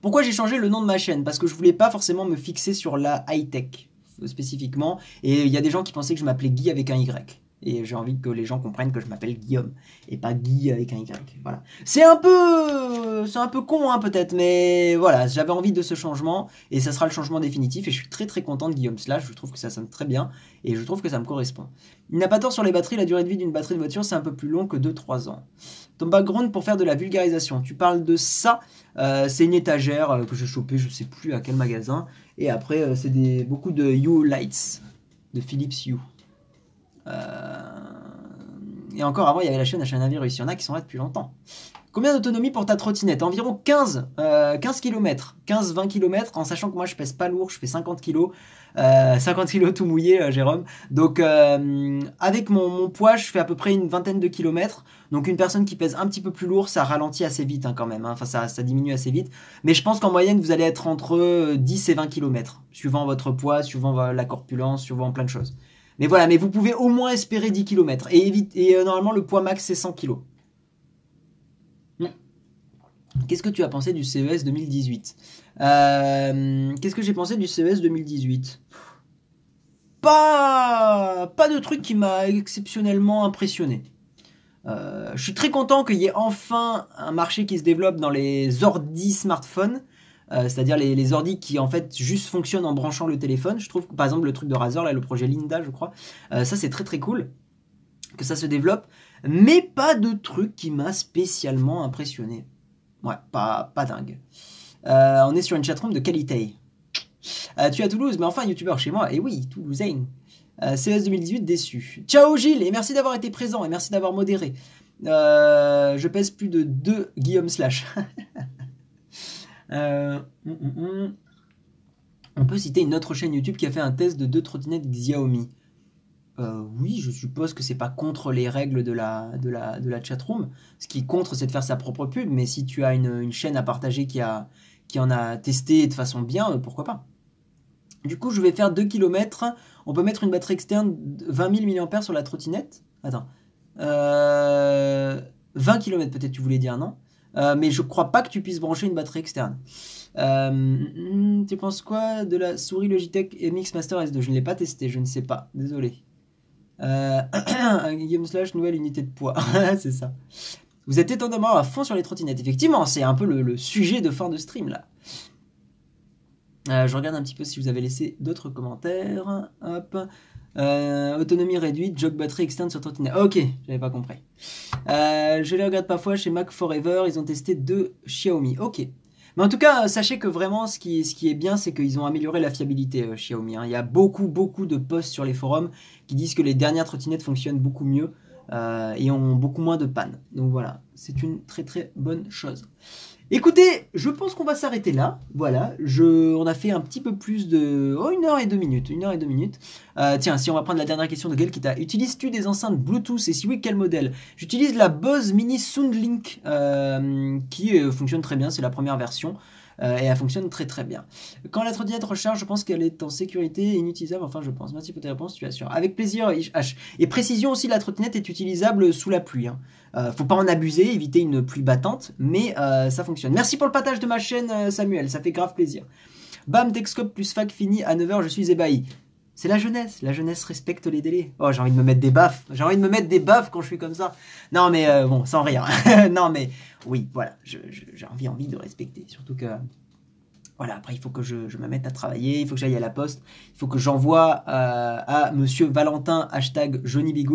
Pourquoi j'ai changé le nom de ma chaîne? Parce que je voulais pas forcément me fixer sur la high-tech spécifiquement. Et il y a des gens qui pensaient que je m'appelais Guy avec un Y. Et j'ai envie que les gens comprennent que je m'appelle Guillaume et pas Guy avec un Y. Voilà. C'est un peu, c'est un peu con hein, peut-être, mais voilà, j'avais envie de ce changement et ça sera le changement définitif. Et je suis très très content de Guillaume Slash. Je trouve que ça sonne très bien et je trouve que ça me correspond. Il n'a pas tort sur les batteries. La durée de vie d'une batterie de voiture c'est un peu plus long que 2-3 ans. Ton background pour faire de la vulgarisation. Tu parles de ça. Euh, c'est une étagère euh, que j'ai chopée, je sais plus à quel magasin. Et après, euh, c'est beaucoup de U Lights de Philips U. Euh, et encore avant, il y avait la chaîne Achat un virus. Il y en a qui sont là depuis longtemps. Combien d'autonomie pour ta trottinette? Environ 15, 15 km, 15-20 km, en sachant que moi je pèse pas lourd, je fais 50 kg, 50 kg tout mouillé, euh, Jérôme. Donc euh, avec mon, poids, je fais à peu près une vingtaine de kilomètres. Donc une personne qui pèse un petit peu plus lourd, ça ralentit assez vite hein, quand même. Hein. Enfin ça, ça diminue assez vite. Mais je pense qu'en moyenne, vous allez être entre 10 et 20 km, suivant votre poids, suivant la corpulence, suivant plein de choses. Mais voilà, mais vous pouvez au moins espérer 10 km. Et, euh, normalement, le poids max, c'est 100 kg. Hmm. Qu'est-ce que tu as pensé du CES 2018 euh, Qu'est-ce que j'ai pensé du CES 2018 pas, pas de truc qui m'a exceptionnellement impressionné. Euh, je suis très content qu'il y ait enfin un marché qui se développe dans les ordi smartphones euh, c'est-à-dire les, les ordi qui en fait juste fonctionnent en branchant le téléphone. Je trouve que par exemple le truc de Razer, là, le projet Linda, je crois, euh, ça c'est très très cool que ça se développe, mais pas de truc qui m'a spécialement impressionné. Ouais, pas, pas dingue. Euh, on est sur une chatroom de qualité. tu es à Toulouse, mais enfin youtubeur chez moi. Et oui, Toulousain. CS 2018 déçu. Ciao Gilles, et merci d'avoir été présent, et merci d'avoir modéré. je pèse plus de 2 Guillaume Slash. Euh. On peut citer une autre chaîne YouTube qui a fait un test de deux trottinettes Xiaomi. Euh, oui, je suppose que c'est pas contre les règles de la, de la, de la chatroom. Ce qui est contre, c'est de faire sa propre pub. Mais si tu as une, chaîne à partager qui, a, qui en a testé de façon bien, euh, pourquoi pas Du coup, je vais faire 2 km. On peut mettre une batterie externe de 20 000 mAh sur la trottinette. Attends. 20 km peut-être, tu voulais dire, non? Mais je crois pas que tu puisses brancher une batterie externe. Euh, tu penses quoi de la souris Logitech MX Master S2 Je ne l'ai pas testé, je ne sais pas, désolé. Euh, Game Slash, nouvelle unité de poids, c'est ça. Vous êtes étonnamment à fond sur les trottinettes. Effectivement, c'est un peu le, le, sujet de fin de stream là. je regarde un petit peu si vous avez laissé d'autres commentaires. Hop. Euh, autonomie réduite, jog batterie externe sur trottinette. Ok, j'avais pas compris. Euh, je les regarde parfois chez Mac Forever, ils ont testé deux Xiaomi. Ok. Mais en tout cas, sachez que vraiment, ce qui, ce qui est bien, c'est qu'ils ont amélioré la fiabilité euh, Xiaomi. Hein. Il y a beaucoup, beaucoup de posts sur les forums qui disent que les dernières trottinettes fonctionnent beaucoup mieux et ont beaucoup moins de panne. Donc voilà, c'est une très très bonne chose. Écoutez, je pense qu'on va s'arrêter là. Voilà, on a fait un petit peu plus de. Oh, une heure et deux minutes. Une heure et deux minutes. Euh, tiens, si on va prendre la dernière question de Gelkita. Utilises-tu des enceintes Bluetooth et si oui, quel modèle? J'utilise la Bose Mini Soundlink euh, qui euh, fonctionne très bien. C'est la première version. Euh, et elle fonctionne très très bien. Quand la trottinette recharge, je pense qu'elle est en sécurité et inutilisable. Enfin, je pense. Merci pour tes réponses, tu assures. Avec plaisir, H. Et précision aussi, la trottinette est utilisable sous la pluie. Hein. Euh, faut pas en abuser, éviter une pluie battante, mais euh, ça fonctionne. Merci pour le partage de ma chaîne, Samuel, ça fait grave plaisir. Bam, Texcope plus fac fini à 9h, je suis ébahi. C'est la jeunesse, la jeunesse respecte les délais. Oh, j'ai envie de me mettre des baffes, j'ai envie de me mettre des baffes quand je suis comme ça. Non, mais bon, sans rire. non, mais oui, voilà, j'ai envie, envie de respecter. Surtout que, voilà, après, il faut que je, me mette à travailler, il faut que j'aille à la poste, il faut que j'envoie euh, à monsieur Valentin, hashtag Johnny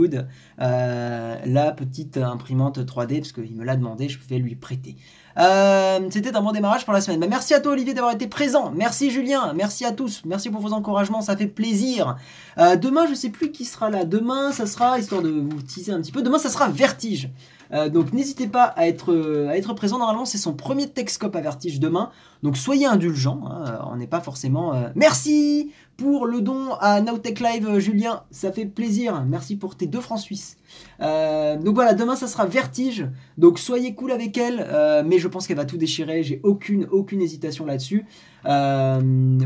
euh, la petite imprimante 3D, parce qu'il me l'a demandé, je vais lui prêter. Euh, c'était un bon démarrage pour la semaine. Bah, merci à toi Olivier d'avoir été présent. Merci Julien. Merci à tous. Merci pour vos encouragements. Ça fait plaisir. demain, je sais plus qui sera là. Demain, ça sera, histoire de vous teaser un petit peu, demain, ça sera Vertige. Euh, donc n'hésitez pas à être, euh, présent. Normalement, c'est son premier Texcope à Vertige demain. Donc soyez indulgents. hein, On n'est pas forcément. euh, Merci pour le don à Nowtech Live, euh, Julien. Ça fait plaisir. Merci pour tes deux francs suisses. Euh, donc voilà, demain ça sera Vertige. Donc soyez cool avec elle. euh, mais je pense qu'elle va tout déchirer. J'ai aucune, aucune hésitation là-dessus. Euh,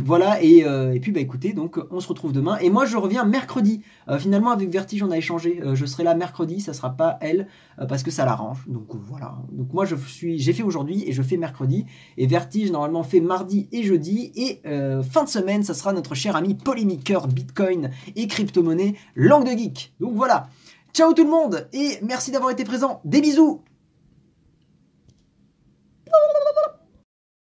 voilà, et, puis bah écoutez, donc on se retrouve demain. Et moi je reviens mercredi. Finalement, avec Vertige, on a échangé. Je serai là mercredi, ça sera pas elle, parce que ça l'arrange. Donc voilà. Donc moi je suis, j'ai fait aujourd'hui et je fais mercredi. Et Vertige normalement fait mardi et jeudi. Et fin de semaine, ça sera notre cher ami polémiqueur Bitcoin et crypto-monnaie Langue de Geek. Donc voilà. Ciao tout le monde et merci d'avoir été présent. Des bisous